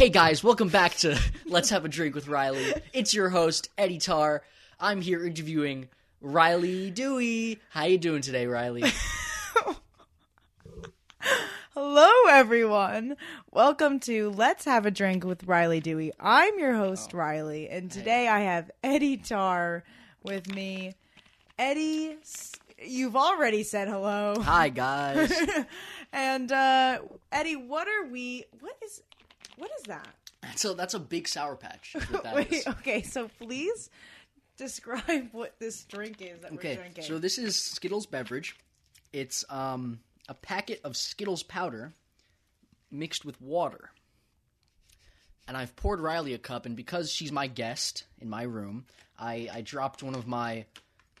Hey guys, welcome back to Let's Have a Drink with Riley. It's your host Eddie Tar. I'm here interviewing Riley Dewey. How you doing today, Riley? Hello, everyone. Welcome to Let's Have a Drink with Riley Dewey. I'm your host, Riley, and today I have Eddie Tar with me. Eddie, you've already said hello. Hi guys. and uh, Eddie, what are we? What is? What is that? So that's a big sour patch. that Wait, is. okay. So please describe what this drink is that we're Okay, drinking. so this is Skittles beverage. It's um a packet of Skittles powder mixed with water. And I've poured Riley a cup, and because she's my guest in my room, I, I dropped one of my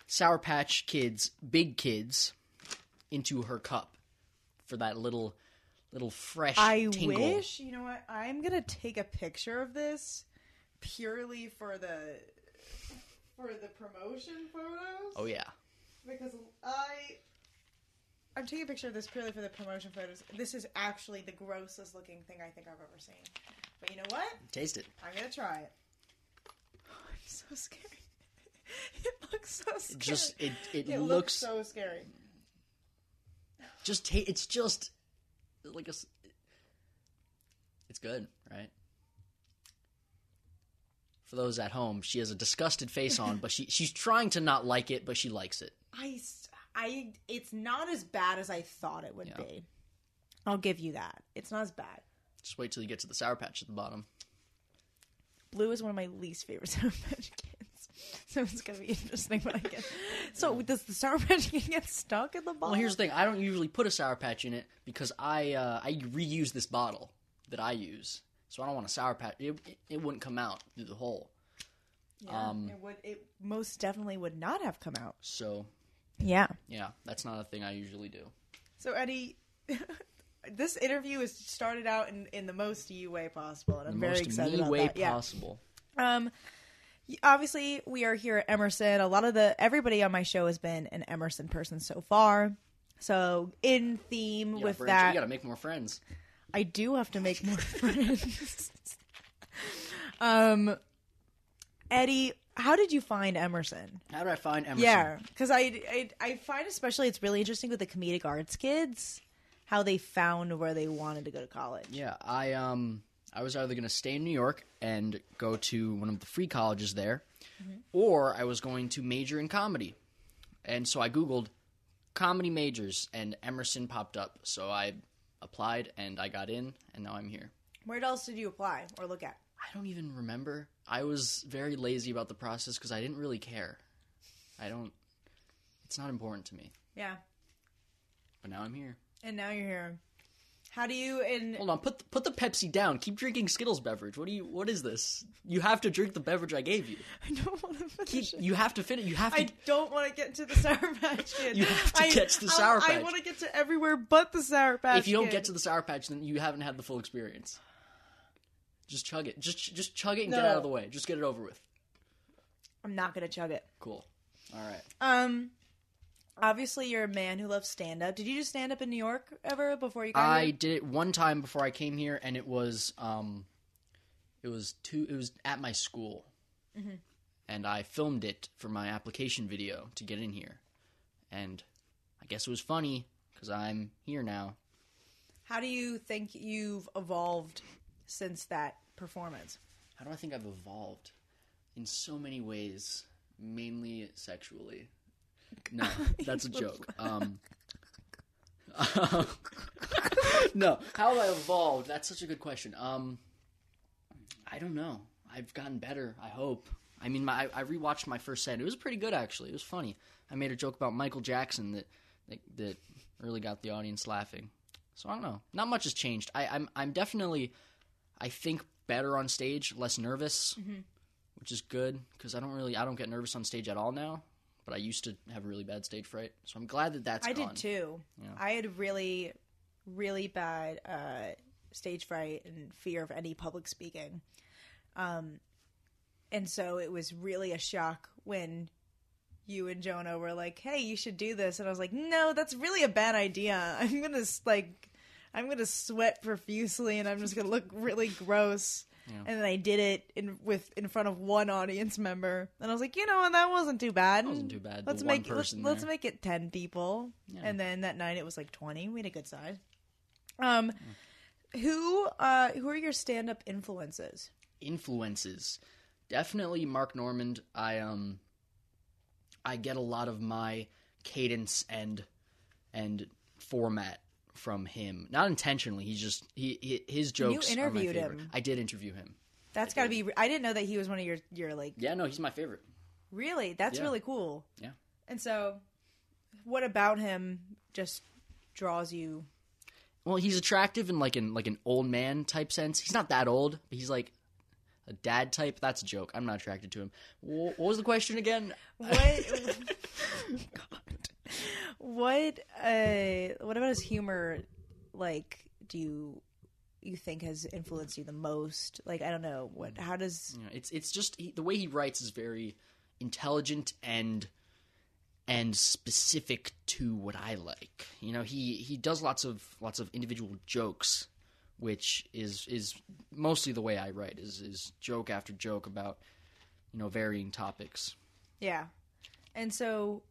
Sour Patch Kids, big kids, into her cup for that little, little fresh I tingle. wish, you know what? I'm gonna take a picture of this purely for the for the promotion photos. Oh yeah, because I I'm taking a picture of this purely for the promotion photos. This is actually the grossest looking thing I think I've ever seen. But you know what? taste it. I'm gonna try it. I'm so scared. it looks so scary. It just it it, it looks, looks so scary. just ta- it's just like a it's good right for those at home she has a disgusted face on but she she's trying to not like it but she likes it I I it's not as bad as I thought it would Yeah. be. I'll give you that. It's not as bad. just wait till you get to the sour patch at the bottom Blue is one of my least favorite Sour Patch Kids, so it's gonna be interesting when I get. So does the Sour Patch get stuck in the bottle? well here's the thing i don't usually put a sour patch in it because i uh i reuse this bottle that i use so i don't want a sour patch it, it, it wouldn't come out through the hole Yeah, um, it would. It most definitely would not have come out. so Yeah. yeah that's not a thing i usually do So Eddie, this interview is started out in, in the most you way possible, and I'm very excited about way that. Yeah. possible Um, obviously we are here at Emerson. A lot of the everybody on my show has been an Emerson person so far. So in theme with that, you gotta make more friends I do have to make more friends. um, Eddie, how did you find Emerson? how did i find emerson Yeah, because I, I I find especially it's really interesting with the comedic arts kids how they found where they wanted to go to college. Yeah, I um I was either going to stay in New York and go to one of the free colleges there, mm-hmm. or I was going to major in comedy. And so I googled comedy majors and Emerson popped up. So I applied and I got in and now I'm here. Where else did you apply or look at? I don't even remember. I was very lazy about the process cuz I didn't really care. I don't it's not important to me. Yeah, But now I'm here. and now you're here. How do you and Hold on, put the, put the Pepsi down. Keep drinking Skittles beverage. What do you what is this? You have to drink the beverage I gave you. I don't want to Keep, finish it. you have to finish. You have to. I don't want to get to the Sour Patch Kid. You have to I, get to the I- Sour patch. I want to get to everywhere but the Sour Patch. if you don't Kid. get to the Sour Patch, then you haven't had the full experience. Just chug it. Just just chug it and get out of the way. Just get it over with. I'm not gonna chug it. Cool. All right. Um, obviously you're a man who loves stand up. Did you just stand up in New York ever before you got I here? did it one time before I came here, and it was um, it was two. It was at my school, Mm-hmm. and I filmed it for my application video to get in here, and I guess it was funny because I'm here now. How do you think you've evolved since that performance? How do I think I've evolved? In so many ways, mainly sexually. No, that's a joke. Um, no, how have I evolved? That's such a good question. Um, I don't know. I've gotten better. I hope. I mean, my, I rewatched my first set. It was pretty good, actually. It was funny. I made a joke about Michael Jackson that that, that really got the audience laughing. So I don't know. Not much has changed. I, I'm I'm definitely, I think better on stage, less nervous, which is good because I don't really I don't get nervous on stage at all now. But I used to have really bad stage fright, so I'm glad that that's I gone. did too. Yeah. I had really, really bad uh, stage fright and fear of any public speaking. Um, and so it was really a shock when you and Jonah were like, "Hey, you should do this," and I was like, "No, that's really a bad idea. I'm gonna like, I'm gonna sweat profusely and I'm just gonna look really gross. Yeah. And then I did it in with in front of one audience member, and I was like, you know, what, that wasn't too bad. wasn't too bad, Let's make let's, let's make it ten people. Yeah. And then that night it was like twenty. We had a good size. Um, who uh who are your stand up influences? influences definitely mark normand i um i get a lot of my cadence and and format from him not intentionally he's just he, he his jokes are my interviewed him. i did interview him That's got to be. I didn't know that he was one of your your like yeah no he's my favorite really. That's Yeah. really cool. Yeah. And so, what about him just draws you? well he's attractive in like an like an old man type sense he's not that old but he's like a dad type that's a joke i'm not attracted to him what was the question again What? What? Uh, what about his humor? Like, do you you think has influenced you the most? Like, I don't know. What? How does? Yeah, it's it's just he, the way he writes is very intelligent and and specific to what I like. You know, he he does lots of lots of individual jokes, which is is mostly the way I write is is joke after joke about you know varying topics. Yeah. And so,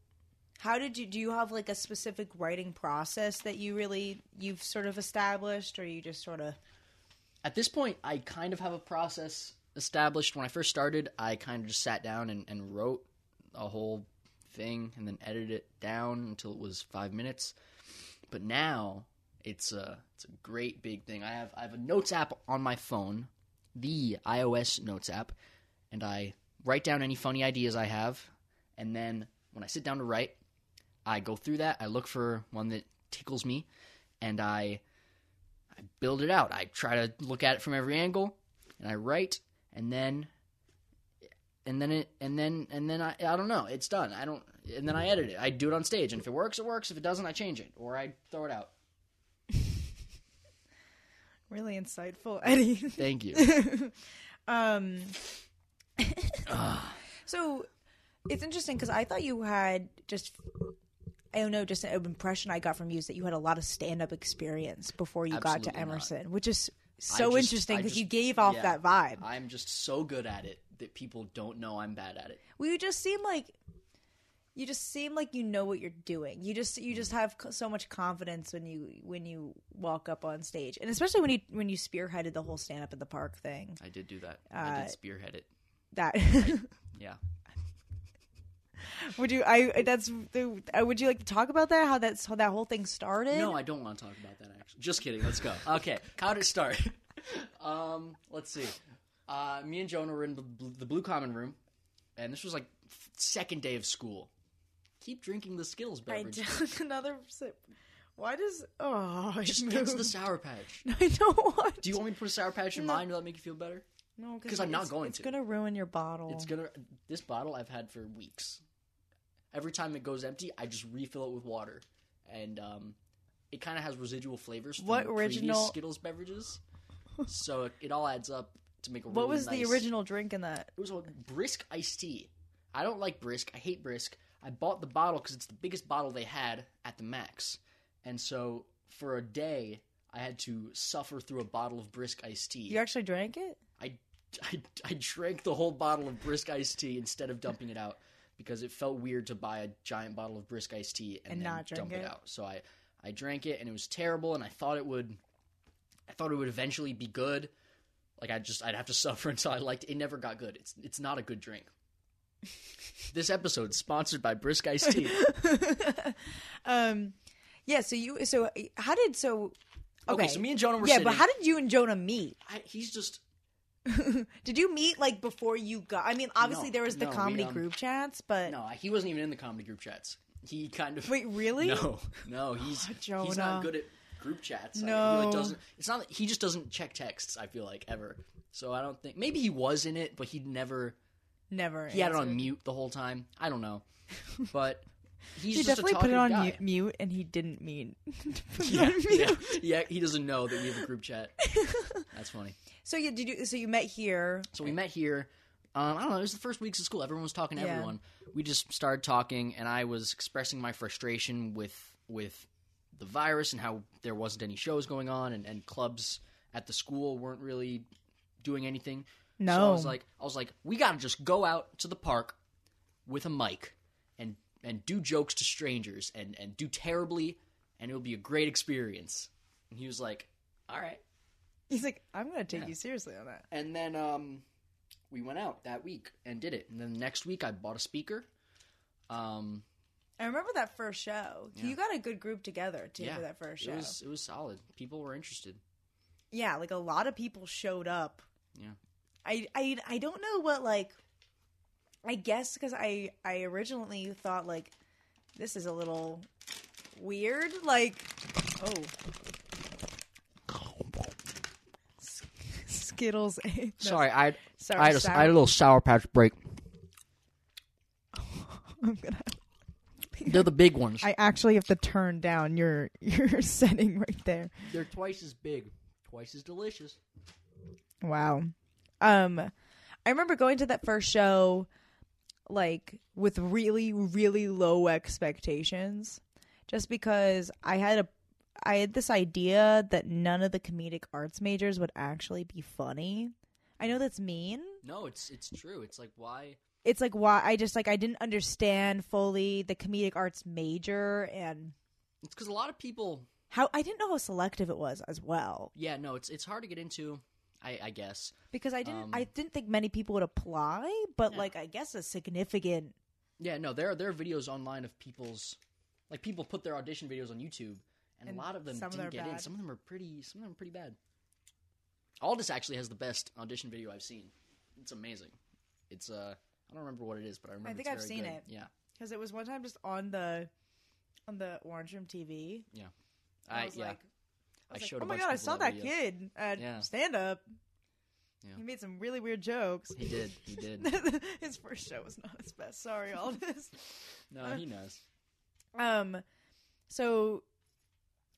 how did you? Do you have like a specific writing process that you really you've sort of established, or you just sort of? At this point, I kind of have a process established. When I first started, I kind of just sat down and, and wrote a whole thing and then edited it down until it was five minutes. But now it's a it's a great big thing. I have I have a notes app on my phone, the iOS notes app, and I write down any funny ideas I have, and then when I sit down to write, I go through that. I look for one that tickles me, and I I build it out. I try to look at it from every angle, and I write, and then and then it and then and then I I don't know. It's done. I don't and then I edit it. I do it on stage, and if it works, it works. If it doesn't, I change it or I throw it out. Really insightful, Eddie. Thank you. Um. so it's interesting because I thought you had just. I don't know, just an impression I got from you is that you had a lot of stand-up experience before you got Absolutely to not. Emerson, which is so just- interesting because you gave off yeah. that vibe. I'm just so good at it that people don't know I'm bad at it. Well, you just seem like you just seem like you know what you're doing. You just you just have so much confidence when you when you walk up on stage, and especially when you when you spearheaded the whole stand up in the park thing. I did do that. I Uh, did spearhead it. That Yeah. would you I that's the uh, would you like to talk about that? How that's how that whole thing started? No, I don't want to talk about that. Actually, just kidding. Let's go. Okay, how did it start? um, let's see. Uh, me and Jonah were in the, blue common room, and this was like second day of school. Keep drinking the Skittles I beverage. took another sip. Why does oh Just get to the. Sour Patch. I don't want. Do you want me to put a Sour Patch in No. mine? Will that make you feel better? No, because I'm not going It's to. It's gonna ruin your bottle. It's gonna. This bottle I've had for weeks. Every time it goes empty, I just refill it with water, and um, it kind of has residual flavors from What original- Skittles beverages. so it, it all adds up to make a. what really was the original drink in that? It was a brisk iced tea. I don't like brisk. I hate brisk. I bought the bottle because it's the biggest bottle they had at the max, and so for a day I had to suffer through a bottle of brisk iced tea. You actually drank it? I, I, I drank the whole bottle of brisk iced tea instead of dumping it out because it felt weird to buy a giant bottle of brisk iced tea and, And then dump it. it? out. So I, I drank it and it was terrible and I thought it would I thought it would eventually be good. Like I just I'd have to suffer until I liked it. It never got good. It's it's not a good drink. this episode sponsored by Brisk Iced Tea. um, yeah. So you. So how did so? Okay, Okay. so me and Jonah were yeah, sitting. but how did you and Jonah meet? I, he's just did you meet like before you got? I mean, obviously No, there was the no, we, comedy um, group chats, but no. He wasn't even in the comedy group chats. He kind of wait, really? No, no, he's he's Jonah. not good at group chats. I- he No. like doesn't. It's not. He just doesn't check texts. I feel like ever. So I don't think maybe he was in it, but he'd never. Never. He had it on mute the whole time. I don't know, but he's He just definitely put it on mute, guy. mute, and he didn't mean. to put it Yeah, on mute. yeah, yeah. He doesn't know that we have a group chat. That's funny. So yeah, did you? So you met here? So we met here. Um, I don't know. It was the first weeks of school. Everyone was talking to Yeah. everyone. We just started talking, and I was expressing my frustration with with the virus and how there wasn't any shows going on and, and clubs at the school weren't really doing anything. No. So I was like, I was like, we gotta just go out to the park with a mic and and do jokes to strangers and and do terribly, and it'll be a great experience. And he was like, all right. He's like, I'm gonna take Yeah. you seriously on that. And then um, we went out that week and did it. And then next week I bought a speaker. Um, I remember that first show. Yeah. You got a good group together too yeah, for that first show. it was it was solid. People were interested. Yeah, like a lot of people showed up. Yeah. I I I don't know what like I guess cuz I I originally thought like this is a little weird like oh Skittles. no, Sorry, I sorry, I had, a, sour- I had a little sour patch break. I'm gonna They're the big ones. I actually have to turn down your your setting right there. They're twice as big, twice as delicious. Wow. Um I remember going to that first show like with really really low expectations just because I had a I had this idea that none of the comedic arts majors would actually be funny. I know that's mean. No, it's it's true. It's like why It's like why I just like I didn't understand fully the comedic arts major and it's because a lot of people. how I didn't know how selective it was as well Yeah, no, it's it's hard to get into. I, I guess. because I didn't Um, I didn't think many people would apply, but Yeah. like I guess a significant Yeah, no, there are there are videos online of people's like people put their audition videos on YouTube, and, And a lot of them didn't them get in. Some of them are pretty. Some of them are pretty bad. Aldous actually has the best audition video I've seen. It's amazing. It's uh, I don't remember what it is, but I remember. I think I've seen good. it. Yeah, because it was one time just on the on the Orange Room TV. Yeah, I, I was yeah. like, I, I like, showed oh my god, I saw that that video." kid at Yeah. stand up. Yeah. He made some really weird jokes. he did. He did. his first show was not his best. Sorry, Aldous. No, he knows. um, so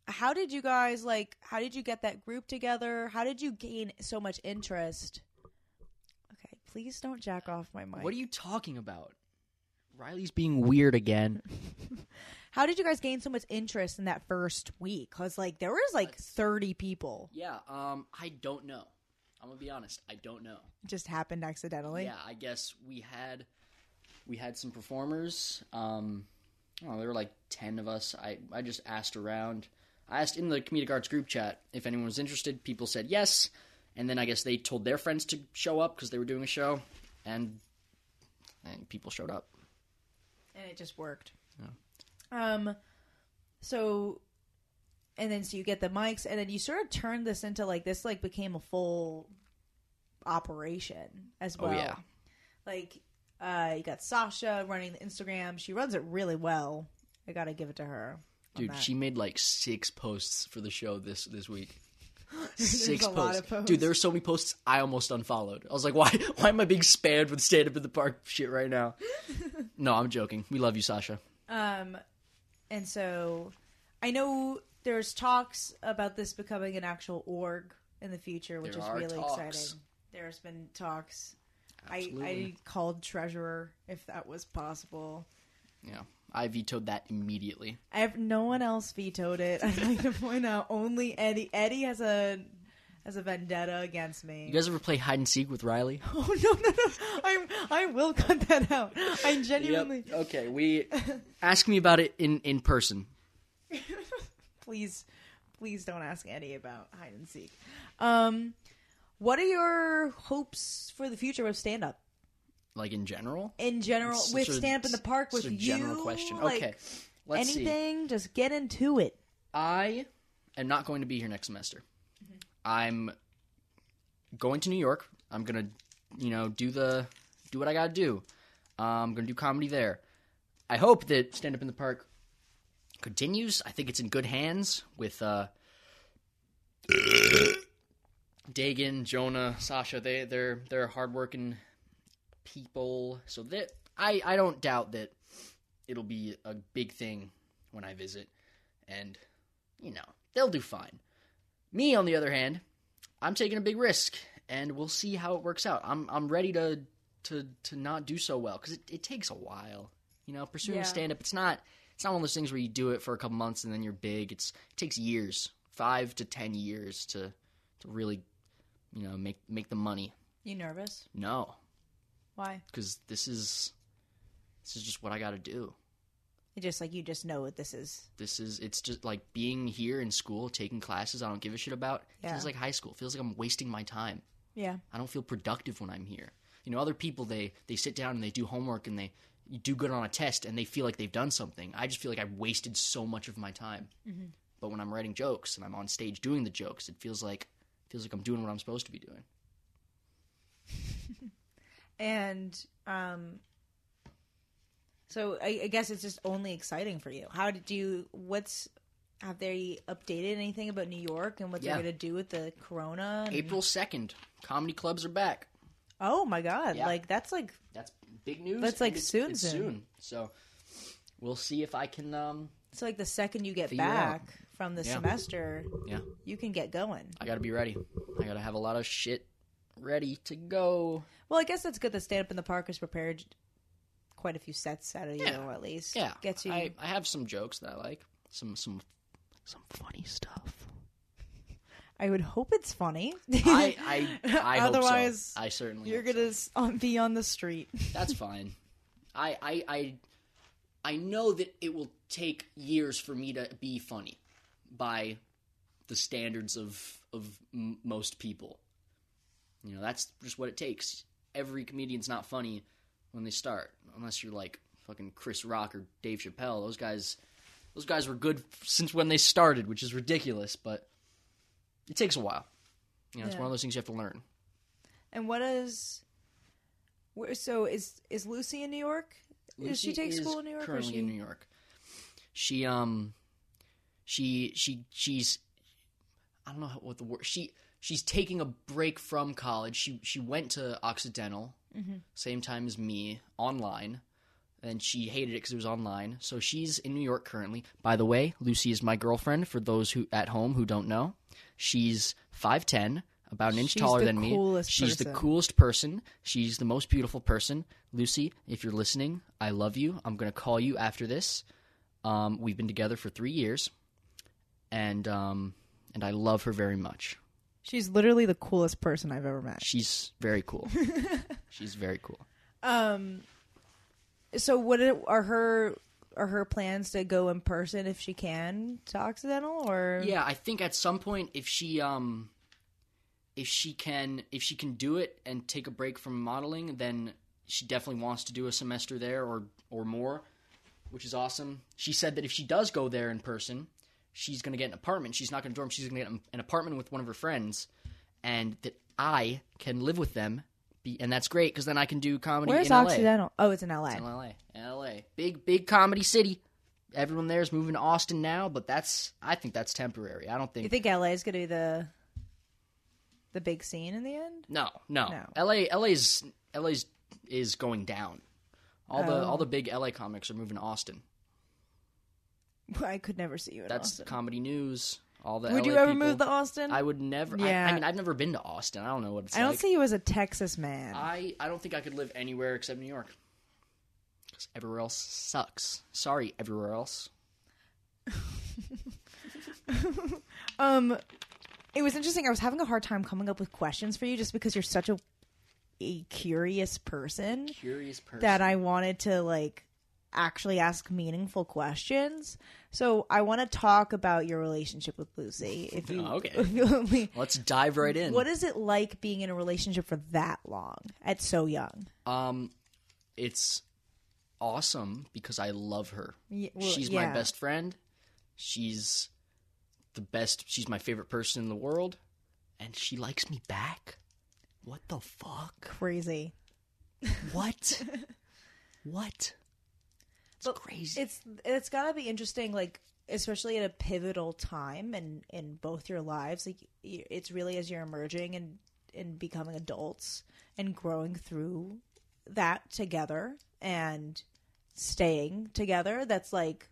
how did you guys like? How did you get that group together? How did you gain so much interest? Okay, please don't jack off my mic. What are you talking about? Riley's being weird again. How did you guys gain so much interest in that first week? Cause like there was like That's- thirty people. Yeah, um, I don't know. I'm gonna be honest. I don't know. It just happened accidentally. Yeah, I guess we had we had some performers. Um, I there were like ten of us. I I just asked around. I asked in the comedic arts group chat if anyone was interested. People said yes, and then I guess they told their friends to show up because they were doing a show, and and people showed up. and it just worked. Um, so, and then so you get the mics, and then you sort of turned this into like this, like became a full operation as Oh, well. yeah. like uh, you got Sasha running the Instagram. She runs it really well. I gotta give it to her. Dude, she made like six posts for the show this this week. Six posts. posts. Dude, there were so many posts I almost unfollowed. I was like, why why am I being spammed with stand up in the park shit right now? no, I'm joking. We love you, Sasha. Um, and so I know there's talks about this becoming an actual org in the future, which There is really talks. exciting. There's been talks. I, I called treasurer if that was possible. Yeah. I vetoed that immediately. I have no one else vetoed it. I'd like to point out only Eddie. Eddie has a has a vendetta against me. You guys ever play hide and seek with Riley? oh no no no! I I will cut that out. I genuinely Yep. Okay, we ask me about it in in person. please please don't ask Eddie about hide and seek. Um, what are your hopes for the future of stand up Like in general? in general It's with stand up in the park with a you? general question. Like, okay. Let's see. anything, just get into it. I am not going to be here next semester. I'm going to New York. I'm gonna, you know, do the do what I gotta do. Um, I'm gonna do comedy there. I hope that Stand Up in the Park continues. I think it's in good hands with uh, Dagan, Jonah, Sasha. They they're they're hardworking people. So that I I don't doubt that it'll be a big thing when I visit, and you know they'll do fine. Me, on the other hand, I'm taking a big risk, and we'll see how it works out. I'm I'm ready to to to not do so well because it, it takes a while. You know, pursuing Yeah. stand up, it's not it's not one of those things where you do it for a couple months and then you're big. It's it takes years, five to ten years to to really, you know, make make the money. You nervous? No, Why? because this is this is just what I got to do. It just like you just know what this is. This is it's just like being here in school, taking classes I don't give a shit about. It Yeah. feels like high school. Feels like I'm wasting my time. Yeah. I don't feel productive when I'm here. You know, other people they they sit down and they do homework and they do good on a test and they feel like they've done something. I just feel like I've wasted so much of my time. But when I'm writing jokes and I'm on stage doing the jokes, it feels like feels like I'm doing what I'm supposed to be doing. And um so I, I guess it's just only exciting for you. How did you what's have they updated anything about New York and what Yeah. they're gonna do with the corona? and- April second, comedy clubs are back. Oh my god. Yeah. Like that's like That's big news. That's, like, it's, soon, it's soon. So we'll see if I can. um it's like the second you get Figure out. back from the Yeah. semester, Yeah, you can get going. I got to be ready. I got to have a lot of shit ready to go. Well, I guess that's good that Stand Up in the Park is prepared quite a few sets out of you Yeah. at least. Yeah, Gets you I, I have some jokes that I like. Some some some funny stuff. I would hope it's funny. I I, I hope Otherwise, so. I certainly You're hope gonna s on, be on the street. That's fine. I, I I I know that it will take years for me to be funny by the standards of of m- most people. You know, that's just what it takes. Every comedian's not funny when they start, unless you're like fucking Chris Rock or Dave Chappelle. Those guys, those guys were good since when they started, which is ridiculous. But it takes a while. You know, it's Yeah. one of those things you have to learn. And what is? So is is Lucy in New York? Does she take is school in New York? Or Currently she... in New York. She um, she she she's I don't know what the word she she's taking a break from college. She she went to Occidental Mm-hmm. same time as me online. And she hated it because it was online. So she's in New York currently. By the way, Lucy is my girlfriend. For those who at home who don't know, she's five ten, about an inch She's taller than me. She's the coolest person. She's the most beautiful person. Lucy, if you're listening, I love you. I'm gonna call you after this. Um, we've been together for three years, and um, and I love her very much. She's literally the coolest person I've ever met. She's very cool. She's very cool. Um. So what are- her are her plans to go in person if she can to Occidental or Yeah, I think at some point if she um if she can if she can do it and take a break from modeling, then she definitely wants to do a semester there or or more, which is awesome. She said that if she does go there in person, she's going to get an apartment. She's not going to dorm, she's going to get an apartment with one of her friends and that I can live with them. Be, and that's great because then I can do comedy Where's in LA. Occidental? Oh, it's in LA. It's in LA. LA. Big big comedy city. Everyone there is moving to Austin now, but that's I think that's temporary. I don't think You think LA is going to be the the big scene in the end? No, no. No. LA LA's LA's is going down. All the Oh. all the big LA comics are moving to Austin. I could never see you in That's Austin. comedy news. All the Would LA you ever people. move to Austin? I would never. I- I, mean, I've never been to Austin. I don't know what it's like. I don't like. see you as a Texas man. I I don't think I could live anywhere except New York. Because everywhere else sucks. Sorry, everywhere else. Um, it was interesting. I was having a hard time coming up with questions for you just because you're such a a curious person Curious person. that I wanted to like actually ask meaningful questions. So I want to talk about your relationship with Lucy. If you Oh, okay. if you let me- Let's dive right in. what is it like being in a relationship for that long at so young? Um, it's awesome because I love her. Well, she's my best friend. She's the best. She's my favorite person in the world, and she likes me back. What the fuck? Crazy. What? what? It's But crazy. It's it's gotta be interesting, like especially at a pivotal time in in both your lives. Like it's really as you're emerging and and becoming adults and growing through that together and staying together. That's like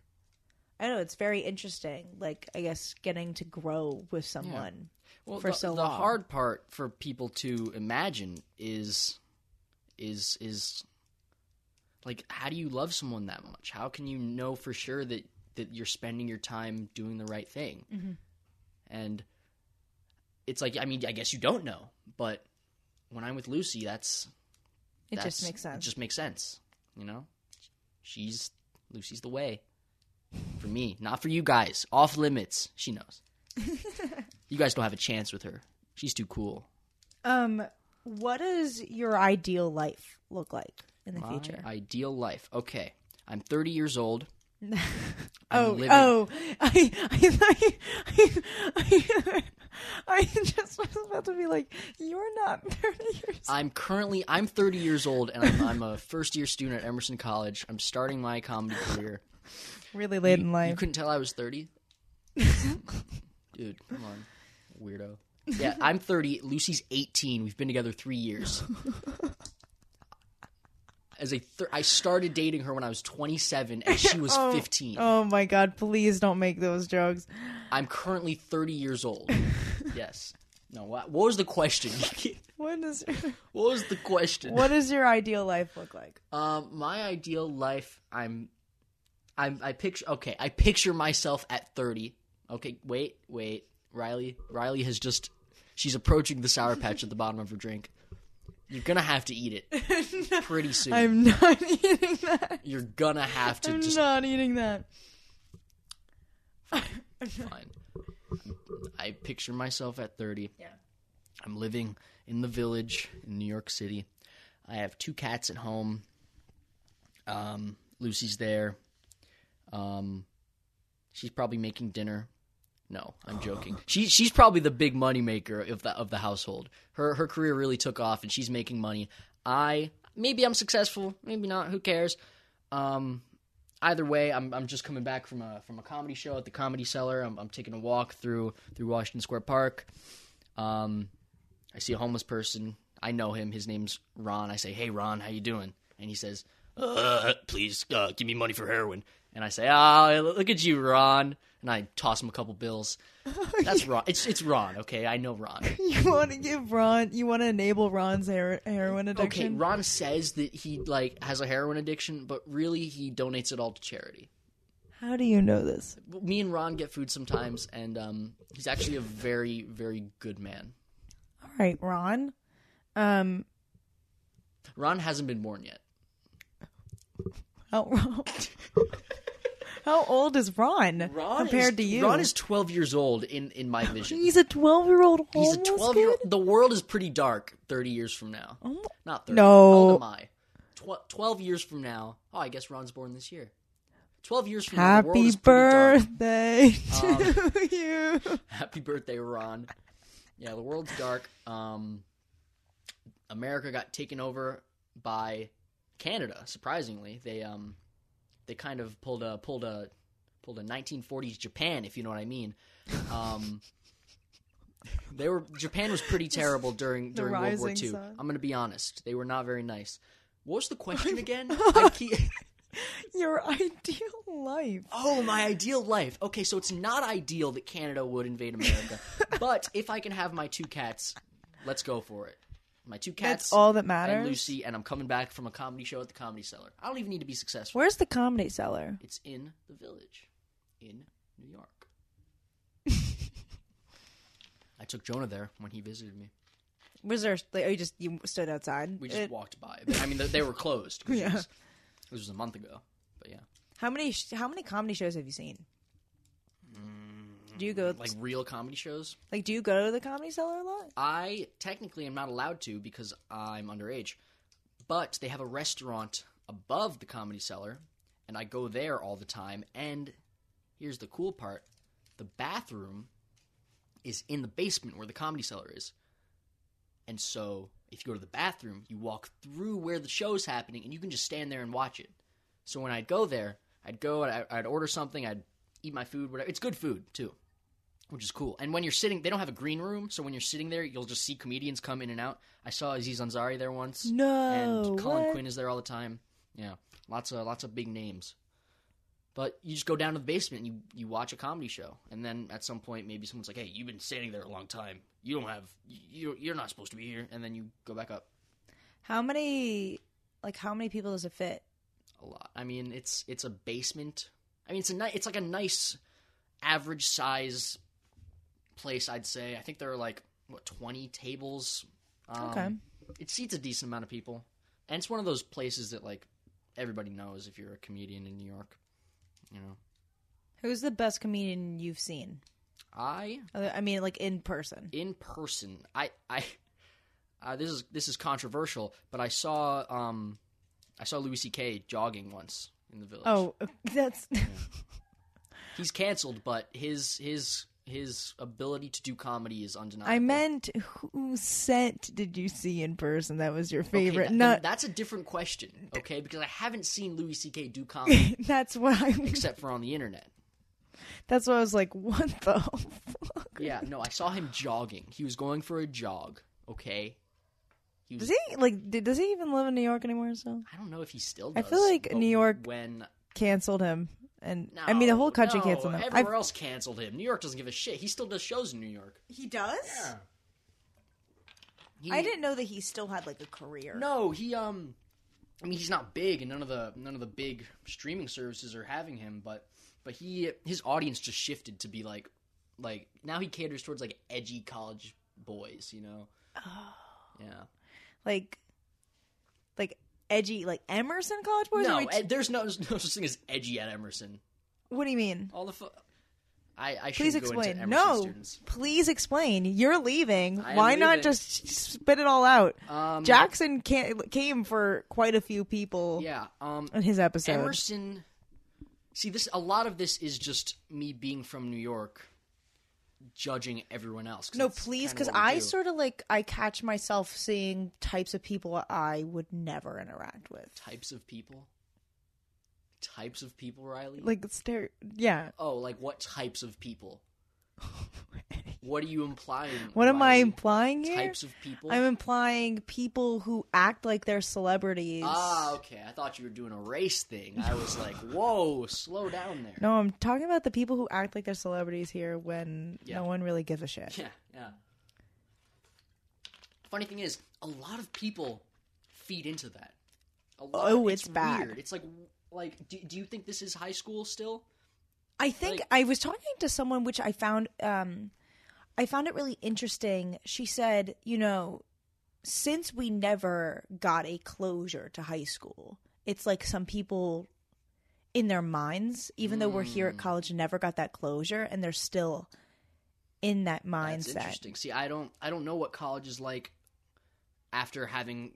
I don't know. It's very interesting. Like I guess getting to grow with someone. well, for the, so the hard part for people to imagine is is is like how do you love someone that much? How can you know for sure that that you're spending your time doing the right thing? Mm-hmm. And it's like I mean, I guess you don't know, but when I'm with Lucy, that's It that's, just makes sense. It just makes sense, you know. She's Lucy's the way for me, not for you guys. Off limits. She knows. you guys don't have a chance with her. She's too cool. um, what does your ideal life look like in the My future? ideal life. Okay, I'm 30 years old. Oh, living- oh! I, I I, I, I just was about to be like, you're not thirty years. I'm currently I'm 30 years old and I'm, I'm a first year student at Emerson College. I'm starting my comedy career. really late in life. You couldn't tell I was 30? Dude, come on. Weirdo. Yeah, I'm 30. Lucy's 18. We've been together three years. As a thir- I started dating her when I was 27 and she was 15. Oh my god! Please don't make those jokes. I'm currently 30 years old. Yes. No, what, what was the question? What is what was the question? what does your ideal life look like? Um, my ideal life, I'm, I'm, I picture. Okay, I picture myself at thirty. Okay, wait, wait. Riley, Riley has just. She's approaching the sour patch at the bottom of her drink. You're gonna have to eat it pretty soon. I'm not eating that. You're gonna have to I'm just not eating that. fine. I picture myself at thirty. Yeah. I'm living in the village in New York City. I have two cats at home. Um, Lucy's there. Um, she's probably making dinner. No, I'm joking. She she's probably the big money maker of the of the household. Her her career really took off, and she's making money. I maybe I'm successful, maybe not. Who cares? Um, either way, I'm I'm just coming back from a from a comedy show at the Comedy Cellar. I'm I'm taking a walk through through Washington Square Park. Um, I see a homeless person. I know him. His name's Ron. I say, "Hey, Ron, how you doing?" And he says, uh, "Please, uh, give me money for heroin." And I say, "Oh, look at you, Ron." And I toss him a couple bills. That's Ron. It's it's Ron. Okay, I know Ron. You want to give Ron? You want to enable Ron's her- heroin addiction? Okay. Ron says that he like has a heroin addiction, but really he donates it all to charity. How do you know this? Me and Ron get food sometimes, and um, he's actually a very very good man. All right, Ron. Um, Ron hasn't been born yet. how how old is Ron, Ron compared is, to you? Ron is 12 years old in, in my vision. He's a twelve-year-old He's a 12 year old. The world is pretty dark 30 years from now. Oh, Not 30. No. How old am I? Tw- 12 years from now. Oh, I guess Ron's born this year. 12 years from now. Happy pretty dark. birthday Um, to you. Happy birthday, Ron. Yeah, the world's dark. Um, America got taken over by Canada. Surprisingly, they um, they kind of pulled a pulled a pulled a 1940s Japan, if you know what I mean. Um, they were Japan was pretty terrible during during World War II. sun. I'm going to be honest; they were not very nice. What was the question again? Keep... Your ideal life. Oh, my ideal life. Okay, so it's not ideal that Canada would invade America, but if I can have my two cats, let's go for it. My two cats That's all that matters. and Lucy, and I'm coming back from a comedy show at the Comedy Cellar. I don't even need to be successful. Where's the comedy cellar? It's in the village, in New York. I took Jonah there when he visited me. Was there? Like, oh, you just you stood outside. We just It- walked by. I mean, they, were closed. Yeah. It was, this was a month ago, but yeah. how many? How many comedy shows have you seen? Do you go Like real comedy shows. like? Do you go to the comedy cellar a lot? I technically am not allowed to because I'm underage. But they have a restaurant above the comedy cellar, and I go there all the time. And here's the cool part the bathroom is in the basement where the comedy cellar is. And so if you go to the bathroom, you walk through where the show's happening, and you can just stand there and watch it. So when I'd go there, I'd go and I'd order something, I'd eat my food, whatever. It's good food, too which is cool. And when you're sitting, they don't have a green room, so when you're sitting there, you'll just see comedians come in and out. I saw Aziz Ansari there once, No. and Colin what? Quinn is there all the time. Yeah, lots of lots of big names. But you just go down to the basement and you you watch a comedy show, and then at some point maybe someone's like, "Hey, you've been standing there a long time. You don't have you you're not supposed to be here," and then you go back up. How many? Like how many people does it fit? a lot. I mean, it's it's a basement. I mean, it's a ni- it's like a nice average size place, I'd say. I think there are like what twenty tables. Um, Okay. It seats a decent amount of people, and it's one of those places that like everybody knows if you're a comedian in New York. You know, Who's the best comedian you've seen? I Uh, I mean, like in person. in person. I I uh, this is this is controversial, but I saw um I saw Louis C.K. jogging once in the village. Oh, that's he's canceled, but his his his ability to do comedy is undeniable. I meant whose set did you see in person that was your Okay, favorite? that- Not that's a different question, okay? Because I haven't seen Louis C.K. do comedy that's what I except for on the internet. that's what I was like, what the fuck? Yeah, no, I saw him jogging. He was going for a jog, okay? He was, Does he like does he even live in New York anymore so? I don't know if he still I feel like New York when Canceled him and no, I mean the whole country no, canceled him. Everywhere I've- else canceled him. New York doesn't give a shit. He still does shows in New York. he does? He- I didn't know that he still had like a career. No, he um I mean he's not big and none of the none of the big streaming services are having him, but but he his audience just shifted to be like like now he caters towards like edgy college boys, you know. Oh. Yeah. Like like edgy like Emerson College Boys? No, t- there's no there's no such thing as edgy at Emerson. what do you mean? All the fu- I I Please explain. into No, students. please explain. You're leaving. I Why not leaving. just spit it all out? Um Jackson can't, came for quite a few people Yeah, um in his episode. Emerson. See, this a lot of this is just me being from New York, judging everyone else. no, please, because I do. sort of like I catch myself seeing types of people I would never interact with. types of people. Types of people, Riley. Like stare, yeah. oh, like what types of people? What are you implying? What am I implying here? Types of people. I'm implying people who act like they're celebrities. Ah, okay. I thought you were doing a race thing. I was like, whoa, slow down there. No, I'm talking about the people who act like they're celebrities here when Yeah. no one really gives a shit. Yeah, yeah. Funny thing is, a lot of people feed into that. A lot Oh, it's, it's bad. Weird. It's like, like, do, do you think this is high school still? I think Like- I was talking to someone which I found um I found it really interesting. She said, you know, since we never got a closure to high school, it's like some people in their minds, even though we're here at Mm. college, never got that closure and they're still in that That's mindset. interesting. See, I don't, I don't know what college is like after having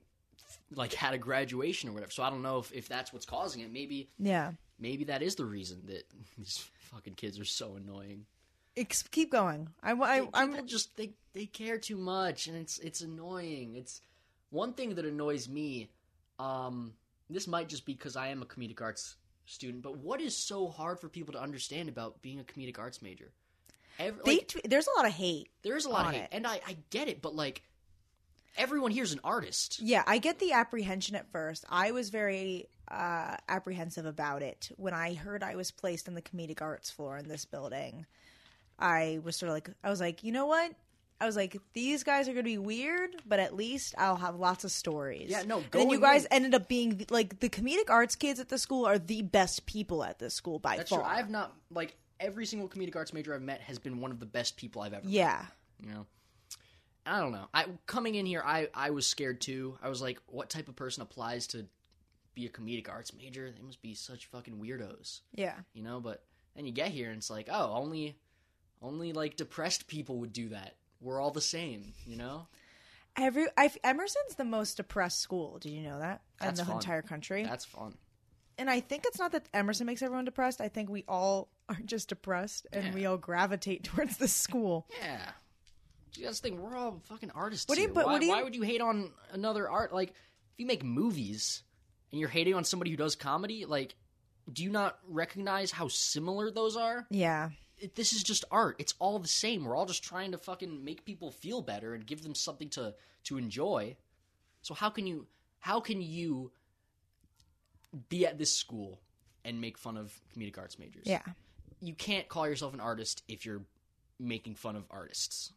like had a graduation or whatever. So I don't know if, if that's what's causing it. Maybe, Yeah. Maybe that is the reason that these fucking kids are so annoying. Ex- keep going. I, I, People I'm just they they care too much, and it's it's annoying. It's one thing that annoys me. Um, this might just be because I am a comedic arts student, but what is so hard for people to understand about being a comedic arts major? Every, like, there's a lot of hate. there is a lot of hate, it. and I I get it, but like everyone here's an artist. Yeah, I get the apprehension at first. I was very uh, apprehensive about it when I heard I was placed on the comedic arts floor in this building. I was sort of like, I was like, you know what? I was like, these guys are going to be weird, but at least I'll have lots of stories. Yeah, no, And then you guys ended up being like the comedic arts kids at the school are the best people at this school by far. That's far. true. I've not like every single comedic arts major I've met has been one of the best people I've ever. met. yeah. you know i don't know i coming in here i i was scared too i was like what type of person applies to be a comedic arts major they must be such fucking weirdos Yeah. you know but then you get here and it's like oh only only like depressed people would do that we're all the same you know Every I, Emerson's the most depressed school. Did you know that? That's in the fun. entire country. that's fun and I think it's not that Emerson makes everyone depressed. I think we all are just depressed and Yeah. we all gravitate towards this school. yeah you guys think we're all fucking artists What do you- here. but why, what do you- why would you hate on another art like if you make movies and you're hating on somebody who does comedy like do you not recognize how similar those are Yeah. it, this is just art. It's all the same. We're all just trying to fucking make people feel better and give them something to to enjoy. So how can you how can you be at this school and make fun of comedic arts majors? Yeah. You can't call yourself an artist if you're making fun of artists.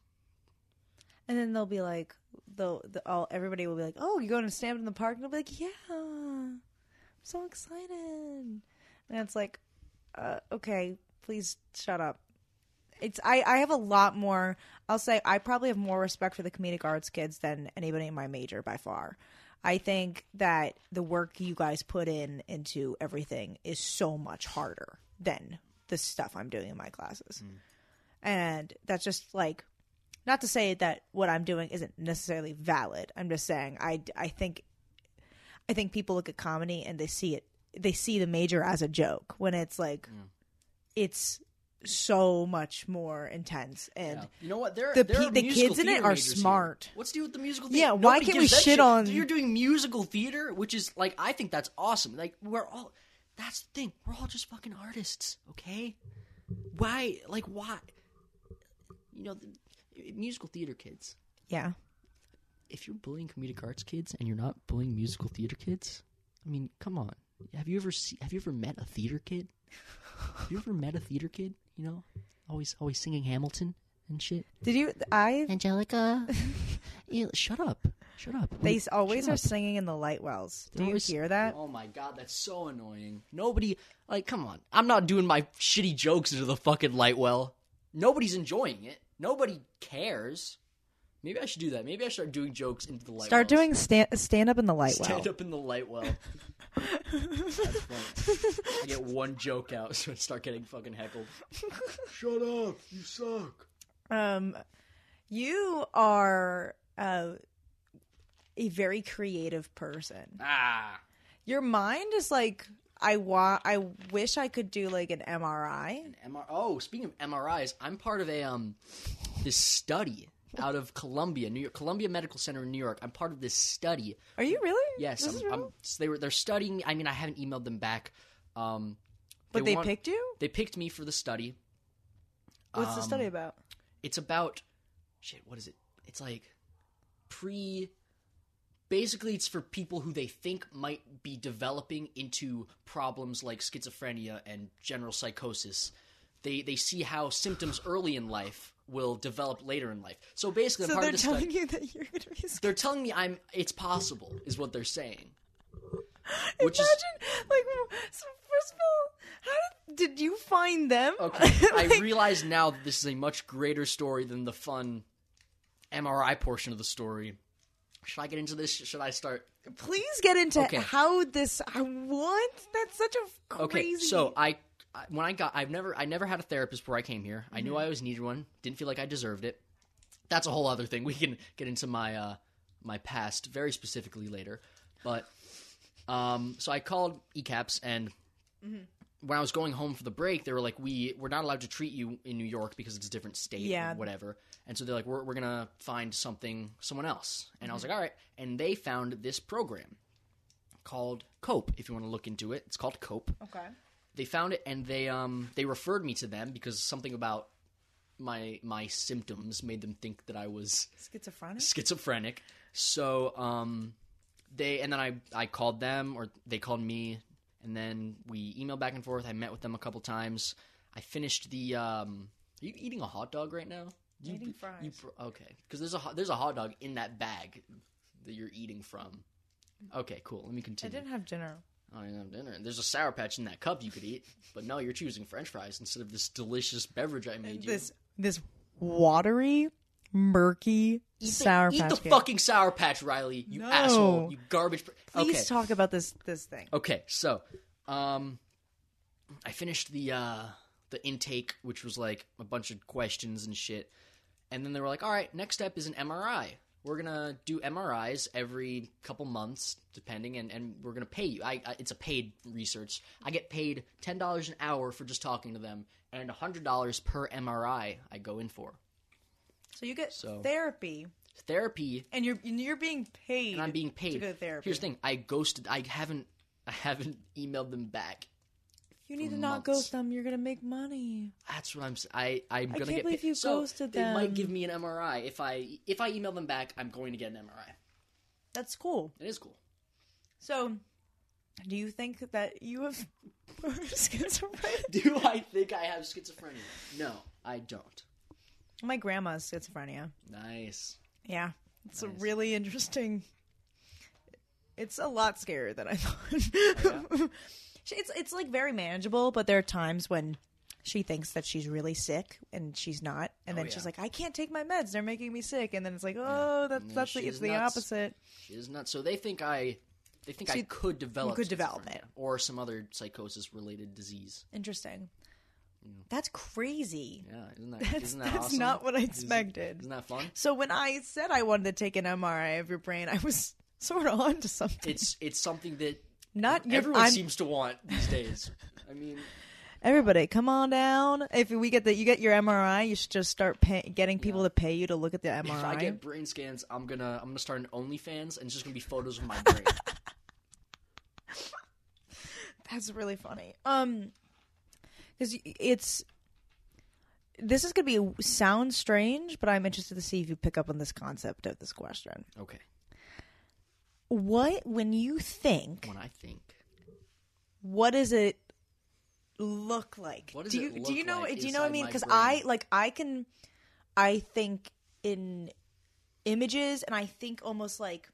And then they'll be like, they'll, the, all everybody will be like, "Oh, you're going to stand in the park?" And they'll be like, "Yeah." I'm so excited. And it's like, uh, okay, please shut up. It's I, I have a lot more I'll say I probably have more respect for the comedic arts kids than anybody in my major by far. I think that the work you guys put in into everything is so much harder than the stuff I'm doing in my classes. And that's just like not to say that what I'm doing isn't necessarily valid. I'm just saying I I think I think people look at comedy and they see it they see the major as a joke when it's like it's so much more intense and Yeah. You know what? There, The there pe- are the kids in it are majors here. smart. What's the deal with the musical? Theater? yeah, theater? why can't we that shit on- You're doing musical theater, which is like I think that's awesome. Like we're all. That's the thing. We're all just fucking artists, okay? Why? Like why? You know, the, musical theater kids. yeah If you're bullying comedic arts kids and you're not bullying musical theater kids, I mean, come on. Have you ever see, Have you ever met a theater kid? Have you ever met a theater kid? You know, always always singing Hamilton and shit. did you I Angelica, Ew, shut up, shut up. they Wait, always shut are up. singing in the light wells do They're you always- hear that Oh my god, that's so annoying. Nobody, like, come on. I'm not doing my shitty jokes into the fucking light well. Nobody's enjoying it. Nobody cares. Maybe I should do that. Maybe I should start doing jokes into the light. start wells. doing stand stand up in the light well. Stand well up in the light well. That's funny. I get one joke out, so I start getting fucking heckled. Shut up! You suck. um you are uh, a very creative person Ah. your mind is like I want. I wish I could do like an MRI. An MR- oh, speaking of MRIs, I'm part of a um this study out of Columbia, New York, Columbia Medical Center in New York. I'm part of this study. Are you really? Yes, This I'm, real? I'm, so they were they're studying. I mean, I haven't emailed them back. Um, but they want- picked you. They picked me for the study. What's the Um, study about? It's about shit. What is it? It's like pre. Basically, it's for people who they think might be developing into problems like schizophrenia and general psychosis. They they see how symptoms early in life will develop later in life. So basically, So part they're telling study. you that you're going to be. They're telling me I'm. It's possible, is what they're saying. Which is Imagine, like, so first of all, how did, did you find them? Okay, I realize now that this is a much greater story than the fun MRI portion of the story. Should I get into this? Should I start? please get into Okay. how this. I want. That's such a crazy. Okay, so I, I when I got, I've never, I never had a therapist before I came here. I knew I always needed one. Didn't feel like I deserved it. That's a whole other thing. We can get into my uh my past very specifically later, but um, so I called ECAPS and. When I was going home for the break, they were like, "We we're not allowed to treat you in New York because it's a different state, Yeah. or whatever." And so they're like, "We're we're gonna find something, someone else." And I was like, "All right." And they found this program called Cope. If you want to look into it, it's called Cope okay. they found it and they um they referred me to them because something about my my symptoms made them think that I was Schizophrenic. schizophrenic. So um they and then I I called them or they called me and then we emailed back and forth. I met with them a couple times. I finished the um are you eating a hot dog right now? You, Eating fries. You, okay, because there's a hot- there's a hot dog in that bag that you're eating from. Okay, cool. Let me continue. I didn't have dinner. I didn't have dinner. There's a sour patch in that cup you could eat, but no, you're choosing French fries instead of this delicious beverage I made you. This this watery, murky Eat the- sour eat the Kid. fucking sour patch, Riley. You No. asshole. You garbage. pr- Please okay. talk about this this thing. Okay, so um I finished the uh the intake, which was like a bunch of questions and shit. And then they were like, "All right, next step is an MRI. We're gonna do MRIs every couple months, depending, and, and we're gonna pay you. I, I it's a paid research. I get paid ten dollars an hour for just talking to them, and hundred dollars per MRI I go in for So you get So- therapy, therapy, and you're and you're being paid. and I'm being paid. to go to therapy. Here's the thing: I ghosted. I haven't. I haven't emailed them back. You need to not ghost them. You're gonna make money. That's what I'm. I I'm gonna can't get. believe paid. you so ghosted they might give me an MRI if I if I email them back. I'm going to get an MRI. That's cool. It is cool. So, do you think that you have schizophrenia? Do I think I have schizophrenia? No, I don't. My grandma's schizophrenia. Nice. Yeah, it's a really interesting. It's a lot scarier than I thought. She- it's it's like very manageable, but there are times when she thinks that she's really sick and she's not, and oh, then Oh, she's like, "I can't take my meds; they're making me sick." And then it's like, "Oh, that's Yeah, that's she the, it's the nuts. opposite." She is not. So they think I, they think I could develop, could develop it. or some other psychosis related disease. Interesting. That's crazy. Yeah, isn't that That's isn't that that's awesome? not what I Isn't- expected. Isn't that fun? So when I said I wanted to take an MRI of your brain, I was sort of onto something. It's it's something that Not everyone seems to want these days. I mean, Everybody, come on down. If we get the you get your MRI, you should just start pay, getting people to pay you to look at the MRI. if I get brain scans, I'm gonna I'm gonna start an OnlyFans and it's just gonna be photos of my brain. That's really funny. Um, because it's this is gonna be sound strange, but I'm interested to see if you pick up on this concept of this question. okay, What when you think, when I think, what does it look like? What does do you it do you know? like do you know what I mean? Because? I like I can, I think in images, and I think almost like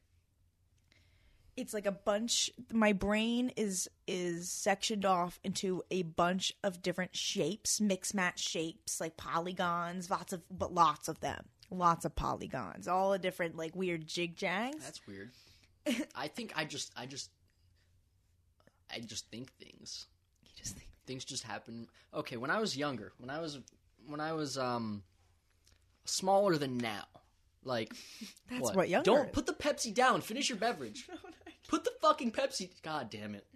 it's like a bunch my brain is is sectioned off into a bunch of different shapes mix match shapes like polygons lots of but lots of them lots of polygons all the different like weird jig jags that's weird. I think I just I just I just think things. you just think things just happen. Okay, when I was younger, when I was when I was um smaller than now, like That's what younger Don't put the Pepsi down. Finish your beverage. Put the fucking Pepsi. God damn it.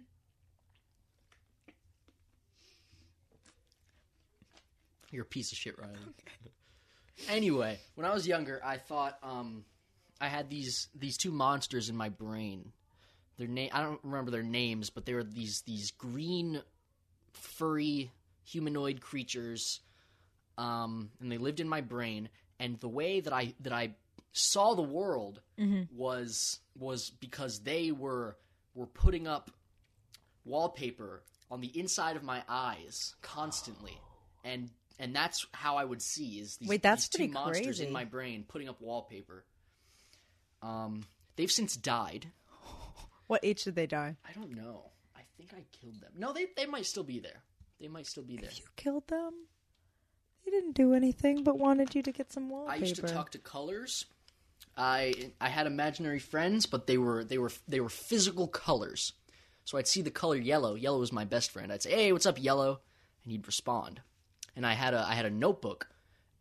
You're a piece of shit, Riley. Anyway, when I was younger, I thought um, I had these these two monsters in my brain. Their name I don't remember their names, but they were these these green, furry humanoid creatures, um, and they lived in my brain. And the way that I that I saw the world was was because they were were putting up wallpaper on the inside of my eyes constantly, and and that's how I would see is these, Wait, that's these two pretty monsters crazy. in my brain putting up wallpaper. Um, they've since died. what age did they die I don't know. I think I killed them. No, they they might still be there. They might still be there. you killed them they didn't do anything but wanted you to get some wallpaper. I used to talk to colors. I I had imaginary friends, but they were they were they were physical colors. So I'd see the color yellow. Yellow was my best friend. I'd say, "Hey, what's up, yellow?" and he'd respond. And I had a I had a notebook,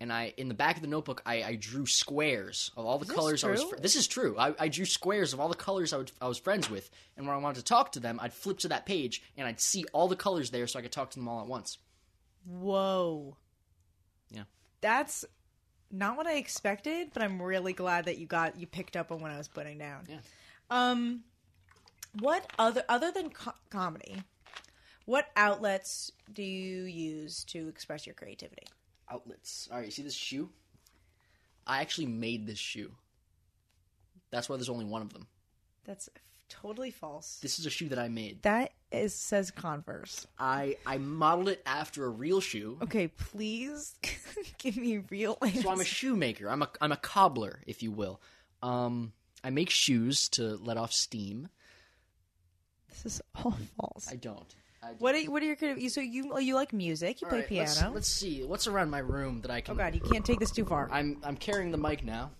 and I in the back of the notebook I, I drew squares of all the colors I was. Fr- this is true. I, I drew squares of all the colors I, would, I was friends with, and when I wanted to talk to them, I'd flip to that page and I'd see all the colors there, so I could talk to them all at once. Whoa. Yeah. That's not what I expected, but I'm really glad that you got you picked up on what I was putting down. Yeah. Um what other other than co- comedy? What outlets do you use to express your creativity? outlets. All right, you see this shoe? I actually made this shoe. That's why there's only one of them. That's totally false. This is a shoe that I made. That is says Converse. I I modeled it after a real shoe. Okay, please give me real answers. So I'm a shoemaker. I'm a I'm a cobbler, if you will. Um, I make shoes to let off steam. this is all false. I don't. I don't. What are what are your creative? So you oh, you like music? You All play right, piano. Let's, let's see what's around my room that I can. oh God, you can't take this too far. I'm I'm carrying the mic now.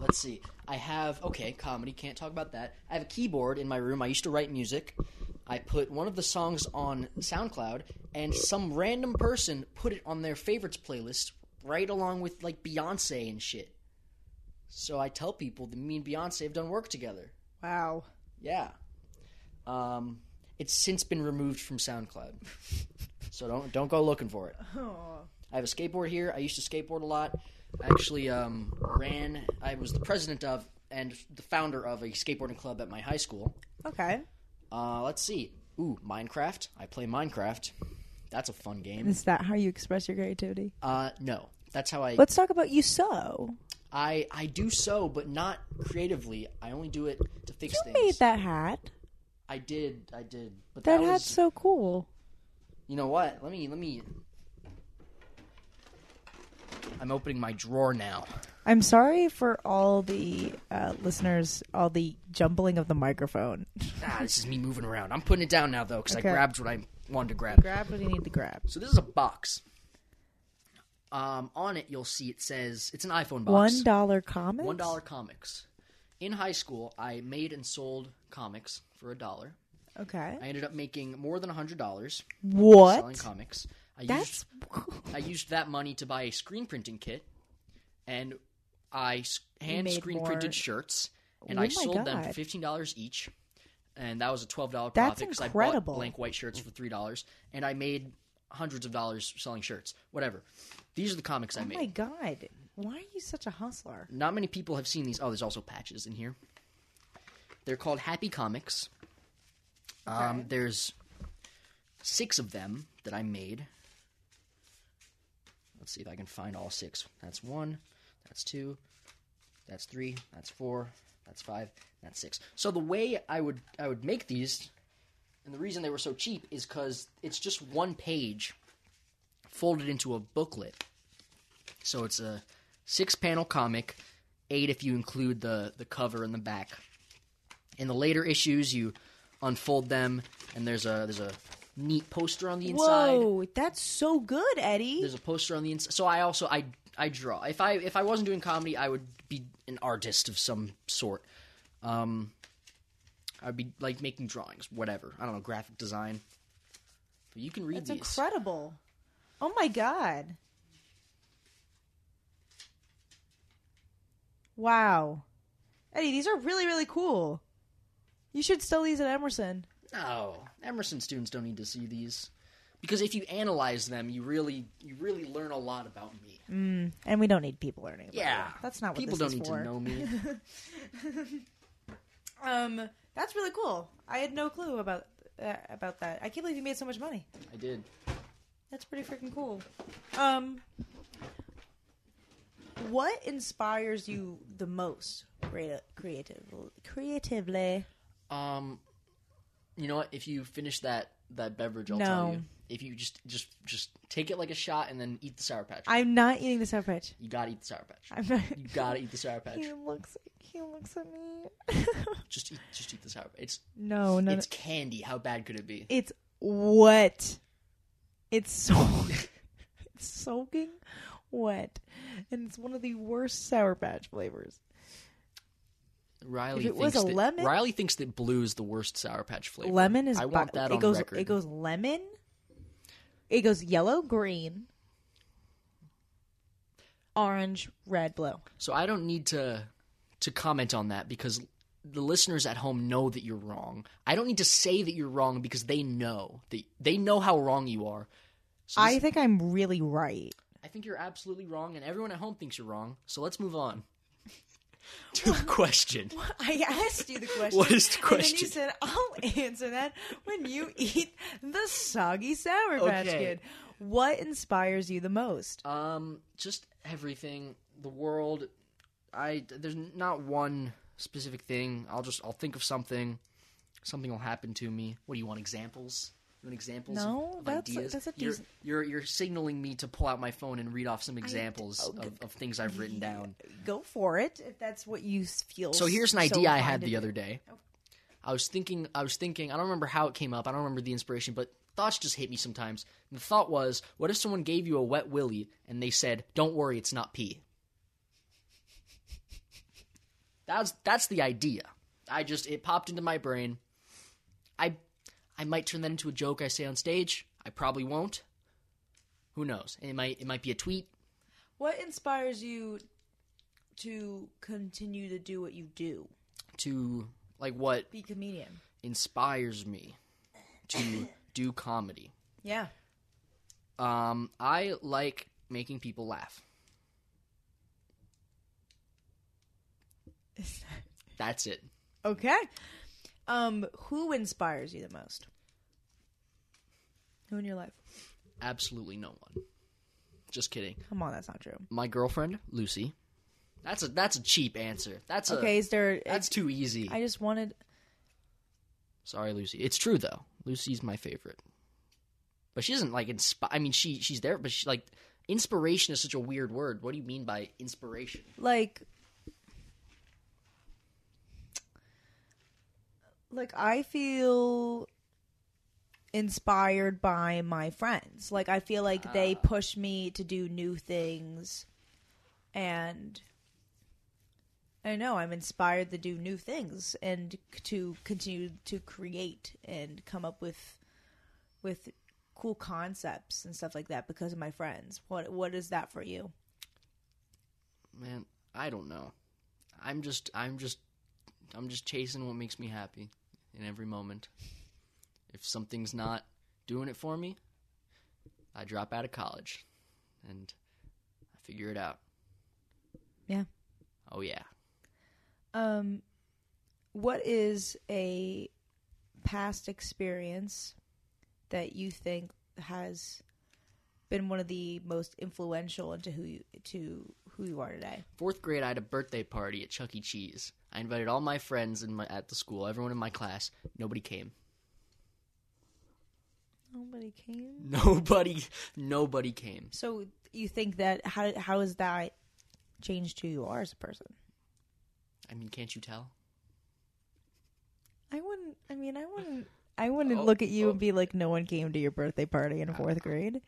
Let's see. I have okay, comedy, can't talk about that. I have a keyboard in my room. I used to write music. I put one of the songs on SoundCloud and some random person put it on their favorites playlist right along with like Beyonce and shit. So I tell people that me and Beyonce have done work together. wow. Yeah. Um it's since been removed from SoundCloud. so don't don't go looking for it. Oh. I have a skateboard here. I used to skateboard a lot. I actually um, ran. I was the president of and the founder of a skateboarding club at my high school. Okay. Uh, let's see. Ooh, Minecraft. I play Minecraft. That's a fun game. Is that how you express your creativity? Uh, no, that's how I. Let's talk about you sew. I I do so, but not creatively. I only do it to fix You things. You made that hat. I did. I did. But That, that, was. hat's so cool. You know what? Let me. Let me. I'm opening my drawer now. I'm sorry for all the uh, listeners, all the jumbling of the microphone. Ah, this is me moving around. I'm putting it down now though because Okay. I grabbed what I wanted to grab. grab what you need to grab. So this is a box. Um, on it you'll see it says it's an iPhone box. One dollar comics. One dollar comics. In high school, I made and sold comics for a dollar. Okay. I ended up making more than a hundred dollars What? selling comics. I That's used I used that money to buy a screen printing kit, and I hand screen more- printed shirts, and Oh I sold them for fifteen dollars each, and that was a twelve dollar profit because I bought blank white shirts for three dollars, and I made hundreds of dollars selling shirts. Whatever. These are the comics I oh made. Oh my god! Why are you such a hustler? Not many people have seen these. Oh, there's also patches in here. They're called Happy Comics. Um, there's six of them that I made. Let's see if I can find all six. That's one. That's two. That's three. That's four. That's five. That's six. So the way I would I would make these, and the reason they were so cheap is because it's just one page folded into a booklet. So it's a six panel comic, eight if you include the, the cover and the back. In the later issues, you unfold them, and there's a there's a neat poster on the inside. Whoa, that's so good, Eddie. There's a poster on the inside. So I also I I draw. If I if I wasn't doing comedy, I would be an artist of some sort. Um, I'd be like making drawings, whatever. I don't know, graphic design. But you can read That's these. incredible. Oh my god. Wow. Eddie, these are really, really cool. You should sell these at Emerson. No, Emerson students don't need to see these because if you analyze them, you really you really learn a lot about me. And we don't need people learning. About Yeah, it. That's not what people this don't is need for. to know me. Um, that's really cool. I had no clue about uh, about that. I can't believe you made so much money. I did. That's pretty freaking cool. Um, what inspires you the most, creative, creative, creatively? Um, you know what? If you finish that that beverage, I'll No. tell you. If you just just just take it like a shot and then eat the sour patch. I'm not eating the sour patch. you gotta eat the sour patch. I'm not. You gotta eat the sour patch. He looks. He looks at me. Just eat just eat the sour patch. It's no, no, it's candy. How bad could it be? It's wet. It's so. it's soaking wet, and it's one of the worst sour patch flavors. Riley If it thinks was a that, lemon- Riley thinks that blue is the worst sour patch flavor. Lemon is. I bi- want that it on goes. record. It goes lemon. It goes yellow, green, orange, red, blue. So I don't need to to comment on that because the listeners at home know that you're wrong. I don't need to say that you're wrong because they know that they know how wrong you are. So I this- think I'm really right. I think you're absolutely wrong, and everyone at home thinks you're wrong. So let's move on to the question. I asked you the question. What is the question? And then you said, I'll answer that when you eat the soggy Sour Patch Okay. Kid. What inspires you the most? Um, just everything, the world. I there's not one specific thing. I'll just I'll think of something. Something will happen to me. What do you want examples? Want examples? No, of that's- ideas? that's a you're, you're you're signaling me to pull out my phone and read off some examples oh, of, of things I've written down. Go for it if that's what you feel. So here's an so idea I had the other day. Oh. I was thinking, I was thinking, I don't remember how it came up. I don't remember the inspiration, but thoughts just hit me sometimes. And the thought was, what if someone gave you a wet willy and they said, "Don't worry, it's not pee." That's that's the idea. I just it popped into my brain. I I might turn that into a joke I say on stage. I probably won't. Who knows? It might it might be a tweet. What inspires you to continue to do what you do? to like what Be comedian. inspires me to do comedy. Yeah. Um, I like making people laugh. That's it. Okay. Um, who inspires you the most? Who in your life? Absolutely no one. Just kidding. Come on, that's not true. My girlfriend, Lucy. That's a that's a cheap answer. That's a, Okay, is there? That's too easy. I just wanted. Sorry, Lucy. It's true though. Lucy's my favorite. But she doesn't like inspire. I mean, she she's there, but she like Inspiration is such a weird word. What do you mean by inspiration? like like I feel inspired by my friends. Like I feel like they ah. push me to do new things and I know I'm inspired to do new things and to continue to create and come up with with cool concepts and stuff like that because of my friends. What what is that for you? Man, I don't know. I'm just I'm just I'm just chasing what makes me happy in every moment. If something's not doing it for me, I drop out of college and I figure it out. Yeah. Oh yeah. Um, what is a past experience that you think has been one of the most influential into who you to who you are today? Fourth grade, I had a birthday party at Chuck E. Cheese. I invited all my friends in my at the school, everyone in my class. Nobody came. Nobody came. Nobody, nobody came. So you think that how how has that changed who you are as a person? I mean, can't you tell? I wouldn't. I mean, I wouldn't. I wouldn't Oh, look at you oh. and be like, "No one came to your birthday party in fourth ah. grade."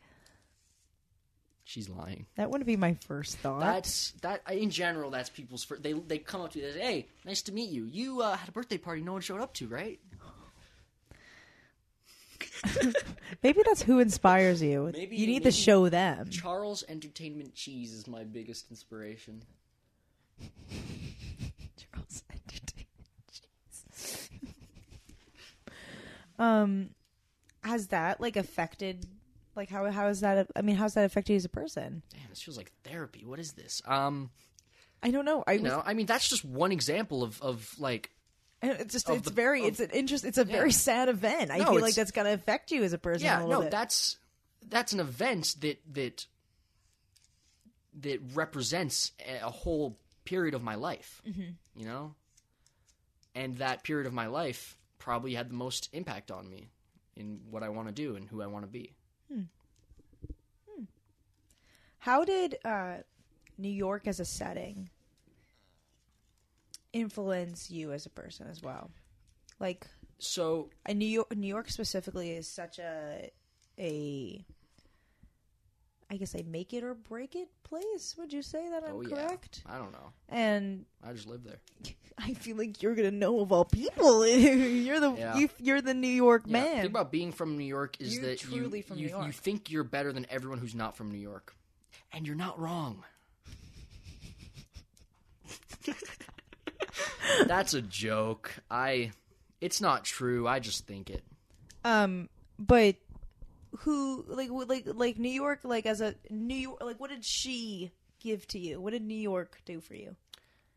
She's lying. That wouldn't be my first thought. That's that. In general, that's people's. First, they they come up to you. They say, "Hey, nice to meet you. You uh, had a birthday party. No one showed up to, right?" Maybe that's who inspires you. Maybe- you need maybe- to show them. Charles Entertainment Cheese is my biggest inspiration. Charles Entertainment. Cheese. um, has that like affected? Like how how has that? I mean, how's that affected you as a person? Damn, this feels like therapy. What is this? Um, I don't know. I you was, know, I mean, that's just one example of of like. it's just it's the- very of- it's an interest. It's a very sad event. I No, feel like that's gonna affect you as a person. a Yeah, little no, bit. that's that's an event that that that represents a a whole period of my life. Mm-hmm. You know, and that period of my life probably had the most impact on me in what I want to do and who I want to be. How did uh, New York as a setting influence you as a person as well? Like, So uh, New York, New York specifically is such a a I guess a make it or break it place. Would you say that I'm oh correct? yeah, I don't know. And I just live there. I feel like you're gonna know of all people. you're the Yeah. you, you're the New York Yeah, man. The thing about being from New York is You're that you you, you think you're better than everyone who's not from New York, and you're not wrong. That's a joke. I. It's not true. I just think it. Um, but who like like like New York like as a New York like what did she give to you? What did New York do for you?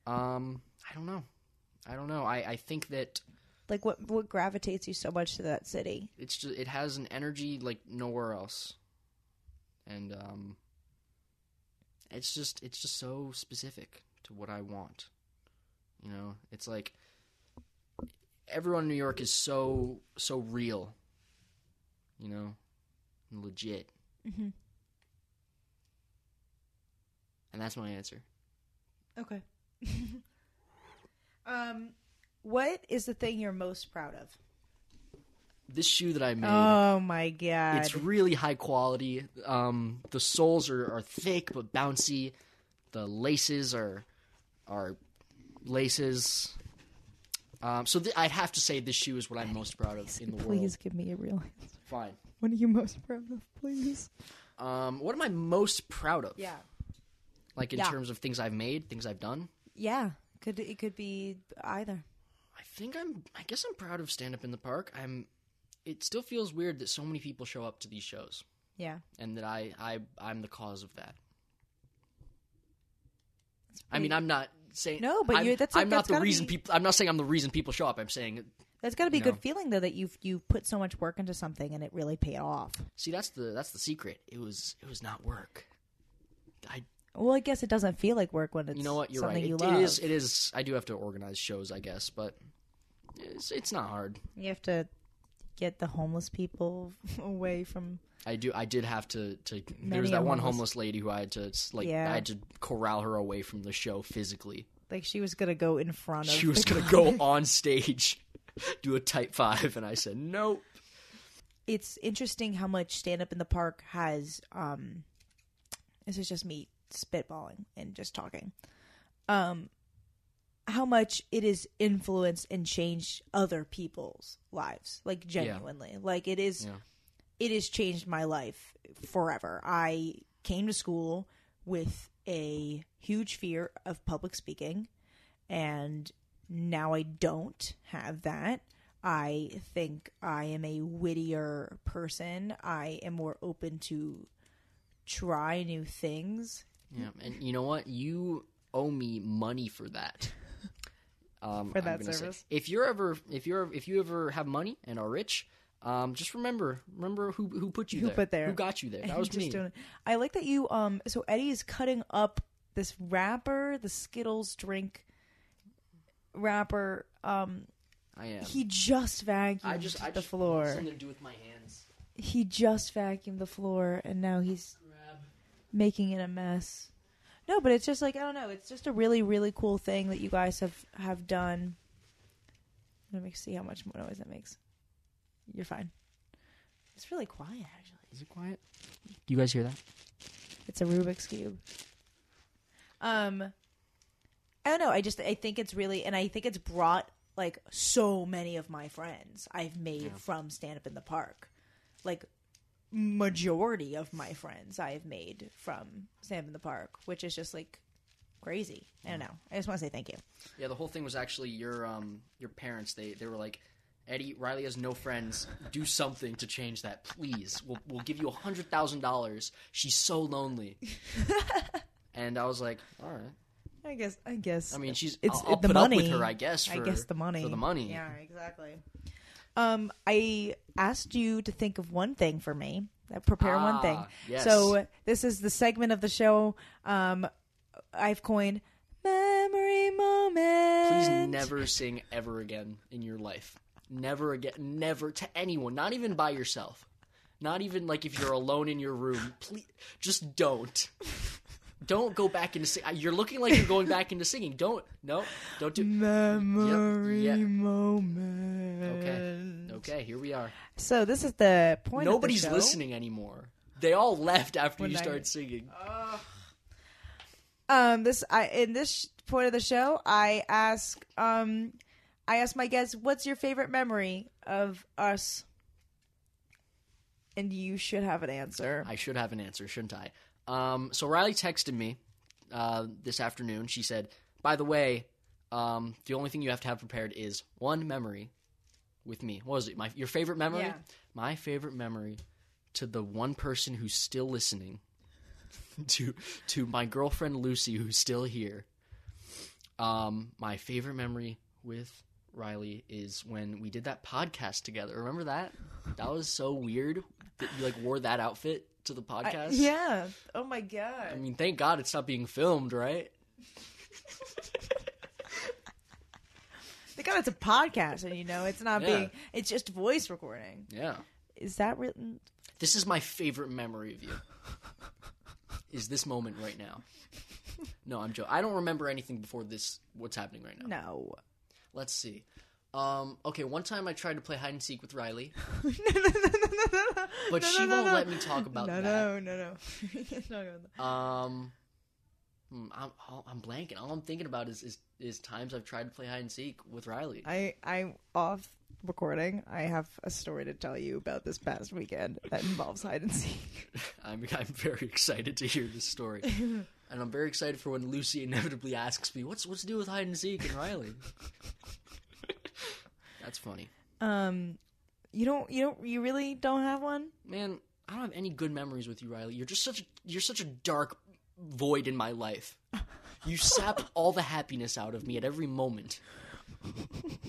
Um, I don't know. I don't know. I, I think that Like what what gravitates you so much to that city? it's just it has an energy like nowhere else, and um, it's just it's just so specific to what I want. You know, it's like everyone in New York is so so real. You know, and legit, Mm-hmm. and that's my answer. Okay. um, what is the thing you're most proud of? This shoe that I made. Oh my god! It's really high quality. Um, the soles are, are thick but bouncy. The laces are are laces. Um, so th- I'd have to say this shoe is what I'm most proud of in the Please world. Please give me a real answer. Fine. What are you most proud of, please? Um, what am I most proud of? Yeah. Like in Yeah. terms of things I've made, things I've done. Yeah. Could it could be either. I think I'm. I guess I'm proud of stand up in the park. I'm. It still feels weird that so many people show up to these shows, Yeah. and that I I I'm the cause of that. I mean, I'm not saying No, but I'm, you're- that's- I'm not that's the gotta reason be- people. I'm not saying I'm the reason people show up. I'm saying, that's got to be a good know. feeling though that you've you put so much work into something and it really paid off. see, that's the that's the secret. It was it was not work. I Well, I guess it doesn't feel like work when it's you know what you're something right. you It, love. it is it is. I do have to organize shows, I guess, but it's it's not hard. You have to get the homeless people away from. I do. I did have to. to there was that one homeless- lady who I had to like. Yeah. I had to corral her away from the show physically. Like she was gonna go in front of. She was gonna go on stage, do a type five, and I said nope. it's interesting how much stand up in the park has um this is just me spitballing and just talking um how much it has influenced and changed other people's lives like genuinely like it is Yeah. it has changed my life forever i came to school with a huge fear of public speaking and now I don't have that. I think I am a wittier person. I am more open to try new things. Yeah, and you know what? You owe me money for that. Um, For that gonna say, service? if you're ever, if you're, if you ever have money and are rich, um, just remember, remember who who put you Who there, put there. who got you there. That was just me. I like that you um so Eddie is cutting up this wrapper, the Skittles drink wrapper. Um I am. he just vacuumed I just, I the just floor. Something to do with my hands. He just vacuumed the floor and now he's Grab. making it a mess. No, but it's just like I don't know. It's just a really, really cool thing that you guys have have done. Let me see how much more noise that makes. You're fine. It's really quiet, actually. Is it quiet? Do you guys hear that? It's a Rubik's cube. Um, I don't know. I just I think it's really, and I think it's brought like so many of my friends I've made Yeah. from stand up in the park, like majority of my friends I've made from stand up in the park, which is just like crazy. I don't know. I just want to say thank you. Yeah, the whole thing was actually your um your parents. They they were like, Eddie Riley has no friends. Do something to change that, please. We'll we'll give you a hundred thousand dollars. She's so lonely. and I was like, all right. I guess. I guess. I mean, she's. It's I'll, I'll the put money. up with her, I guess. For, I guess the money. for the money. Yeah, exactly. Um, I asked you to think of one thing for me. uh, Prepare one thing. Ah, yes. So this is the segment of the show. Um, I've coined memory moment. Please never sing ever again in your life. Never again. Never to anyone. Not even by yourself. Not even like if you're alone in your room. Please, just don't. Don't go back into singing. You're looking like you're going back into singing. Don't. No. Don't do. memory Yep, yeah. moment. Okay. Okay. Here we are. So this is the point. Nobody's of the show. listening anymore. They all left after When you I- started singing. Um, this I in this point of the show, I ask um, I ask my guests, "What's your favorite memory of us?" And you should have an answer. I should have an answer, shouldn't I? Um, so Riley texted me uh, this afternoon. She said, "By the way, um, the only thing you have to have prepared is one memory with me. What was it? My your favorite memory? Yeah. My favorite memory to the one person who's still listening, to to my girlfriend Lucy, who's still here. Um, my favorite memory with Riley is when we did that podcast together. Remember that? That was so weird that you like wore that outfit to the I- podcast. yeah. Oh my god. I mean, thank God it's not being filmed, right? Thank God it's a podcast, and you know it's not Yeah. being. It's just voice recording. Yeah. Is that written? This is my favorite memory of you. is this moment right now? No, I'm joking. I don't remember anything before this. What's happening right now? No. Let's see. Um, okay, one time I tried to play hide and seek with Riley, no, no, no, no, no, no. but No, she no, won't no. let me talk about no, that. No, no, no, We can't talk about that. Um, hmm, I'm I'm blanking. All I'm thinking about is, is is times I've tried to play hide and seek with Riley. I I'm off recording. I have a story to tell you about this past weekend that involves hide and seek. I'm I'm very excited to hear this story, and I'm very excited for when Lucy inevitably asks me, "What's what's to do with hide and seek and Riley?" That's funny, Um, you don't you don't you really don't have one. man. I don't have any good memories with you, Riley. You're just such a, you're such a dark void in my life. You sap all the happiness out of me at every moment.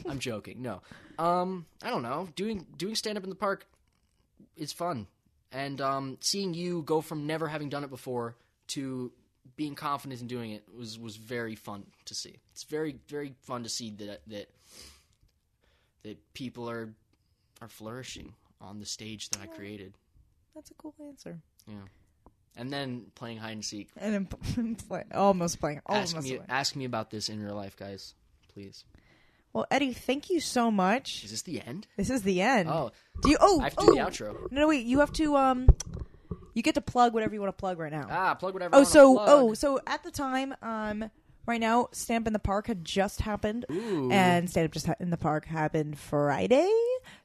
I'm joking. No, um, I don't know. Doing doing stand up in the park is fun, and um, seeing you go from never having done it before to being confident in doing it was was very fun to see. It's very very fun to see that that that people are are flourishing on the stage that I created. That's a cool answer. Yeah. And then playing hide and seek. And then play, almost playing. Ask me, ask me about this in real life, guys. Please. Well, Eddie, thank you so much. Is this the end? This is the end. Oh, Do you? Oh, I have to oh. do the outro. No, wait. You have to. Um, you get to plug whatever you want to plug right now. Ah, plug whatever. Oh, so plug. oh, so at the time, um, right now, Stand Up in the Park had just happened, Ooh. and Stand Up Just in the Park happened Friday.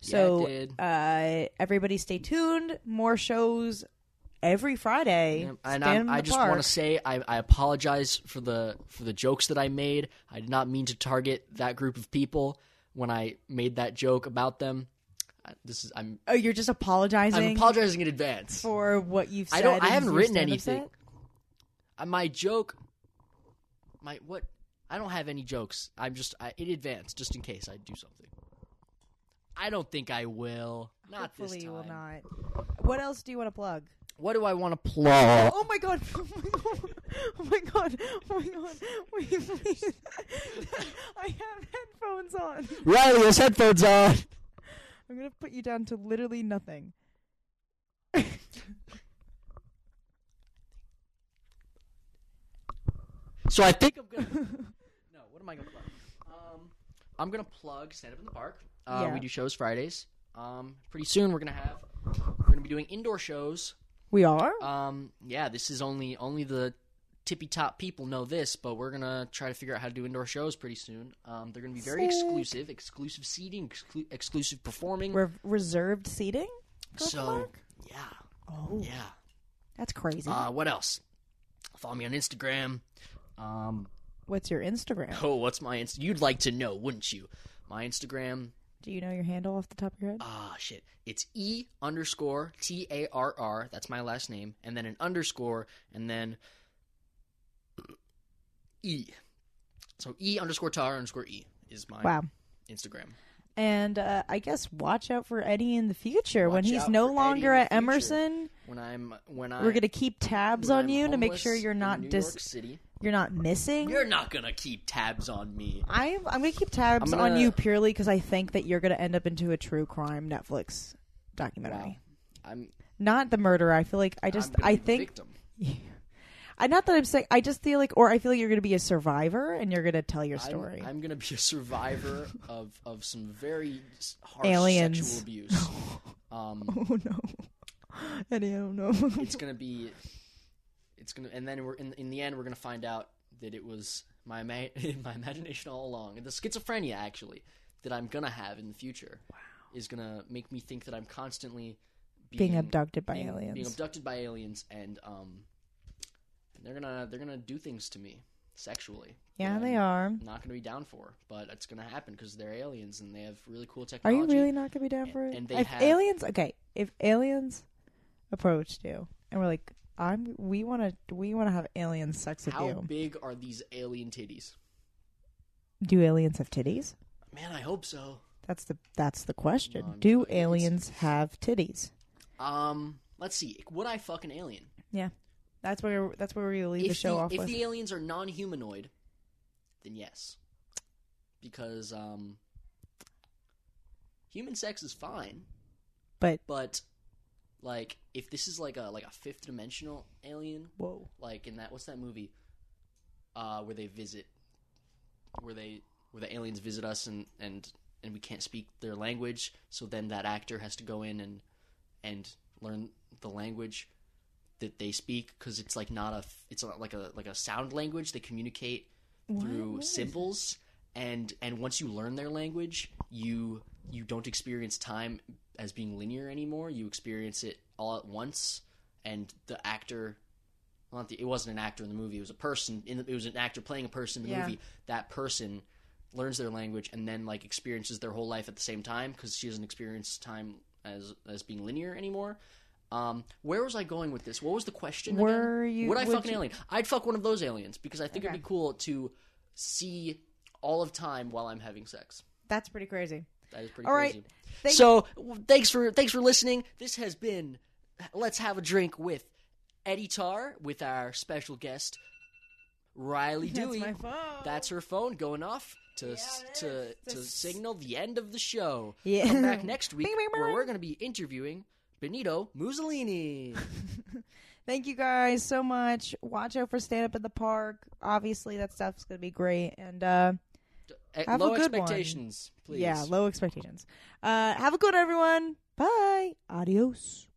So it did. uh, everybody, stay tuned. More shows every Friday. Yeah, and Stand I just want to say I, I apologize for the for the jokes that I made. I did not mean to target that group of people when I made that joke about them. This is I'm Oh, you're just apologizing. I'm apologizing in advance. for what you've said. I don't. I haven't written anything. set? Uh, my joke, my what? I don't have any jokes. I'm just I, in advance, just in case I do something. I don't think I will. Not Hopefully, this you will time. not. What else do you want to plug? What do I want to plug? Oh, oh my god! Oh my god! Oh my god! Oh my god! Wait, please! I have headphones on. Riley has headphones on. I'm gonna put you down to literally nothing. So I think I'm gonna. no, what am I gonna plug? Um, I'm gonna plug Stand Up in the Park. Uh, Yeah. We do shows Fridays. Um, pretty soon we're gonna have. We're gonna be doing indoor shows. We are. Um, yeah, this is only only the tippy top people know this, but we're gonna try to figure out how to do indoor shows pretty soon. Um, they're gonna be very Sick. exclusive, exclusive seating, exclu- exclusive performing. We're reserved seating. So yeah, Oh, yeah. that's crazy. Uh, what else? Follow me on Instagram. Um, What's your Instagram? oh, what's my Inst? You'd like to know, wouldn't you? My Instagram. Do you know your handle off the top of your head? Ah, shit. It's E underscore T A R R. That's my last name, and then an underscore, and then E. So E underscore tar underscore E is my Wow. Instagram. And uh, I guess watch out for Eddie in the future when Watch he's out no for Eddie longer in the at future. Emerson. When I'm when I We're gonna keep tabs when on I'm you to make homeless sure you're in not New dis- York City. You're not missing. You're not gonna keep tabs on me. I'm I'm gonna keep tabs I'm on gonna- you purely because I think that you're gonna end up into a true crime Netflix documentary. Wow. I'm. Not the murderer. I feel like I just I'm gonna I be the think victim. I not that I'm saying I just feel like or I feel like you're gonna be a survivor and you're gonna tell your I'm- story. I'm, gonna be a survivor of of some very s- harsh Aliens. sexual abuse. Um, oh no, Eddie, I don't know. it's gonna be it's gonna and then we're in in the end we're gonna find out that it was my ima- my imagination all along and the schizophrenia actually that i'm gonna have in the future is gonna make me think that i'm constantly being, Being abducted by being- aliens. being abducted by aliens and um and they're gonna they're gonna do things to me sexually yeah, they I'm are. not gonna be down for but it's gonna happen because they're aliens and they have really cool technology. Are you really not gonna be down for it? and they if have- aliens, okay, if aliens approached you and we're like, I'm, we want to, we want to have alien sex with how you. big are these alien titties Do aliens have titties? man i hope so That's the that's the question. No, I'm Do aliens have titties? Um, let's see. Would I fuck an alien? Yeah, that's where that's where we leave the if show the, off if with. the aliens are non-humanoid, then yes, because um, human sex is fine, But but like if this is like a like a fifth dimensional alien, whoa, like in that what's that movie, uh, where they visit, where they where the aliens visit us and and and we can't speak their language, so then that actor has to go in and and learn the language that they speak because it's like not a it's not like a like a sound language. They communicate through What symbols and and once you learn their language you you don't experience time as being linear anymore you experience it all at once and the actor well, not the, it wasn't an actor in the movie it was a person in the, it was an actor playing a person in the Yeah. movie that person learns their language and then like experiences their whole life at the same time because she doesn't experience time as as being linear anymore um, where was I going with this? What was the question? again? Were you- Would I would fuck an alien? I'd fuck one of those aliens because I think Okay. it'd be cool to see all of time while I'm having sex. that's pretty crazy. That is pretty All right. crazy. Thank- so thanks for thanks for listening. This has been Let's Have a Drink with Eddie Tarr with our special guest Riley That's Dewey. my phone. That's her phone going off. to Yeah, to to signal the end of the show. Yeah. Come back next week Bing, bing, where we're going to be interviewing Benito Mussolini. Thank you guys so much. Watch out for stand up in the park. Obviously, that stuff's gonna be great. And uh, Have a Low good one. expectations, please. yeah, low expectations. Uh, have a good one, everyone. Bye. Adios.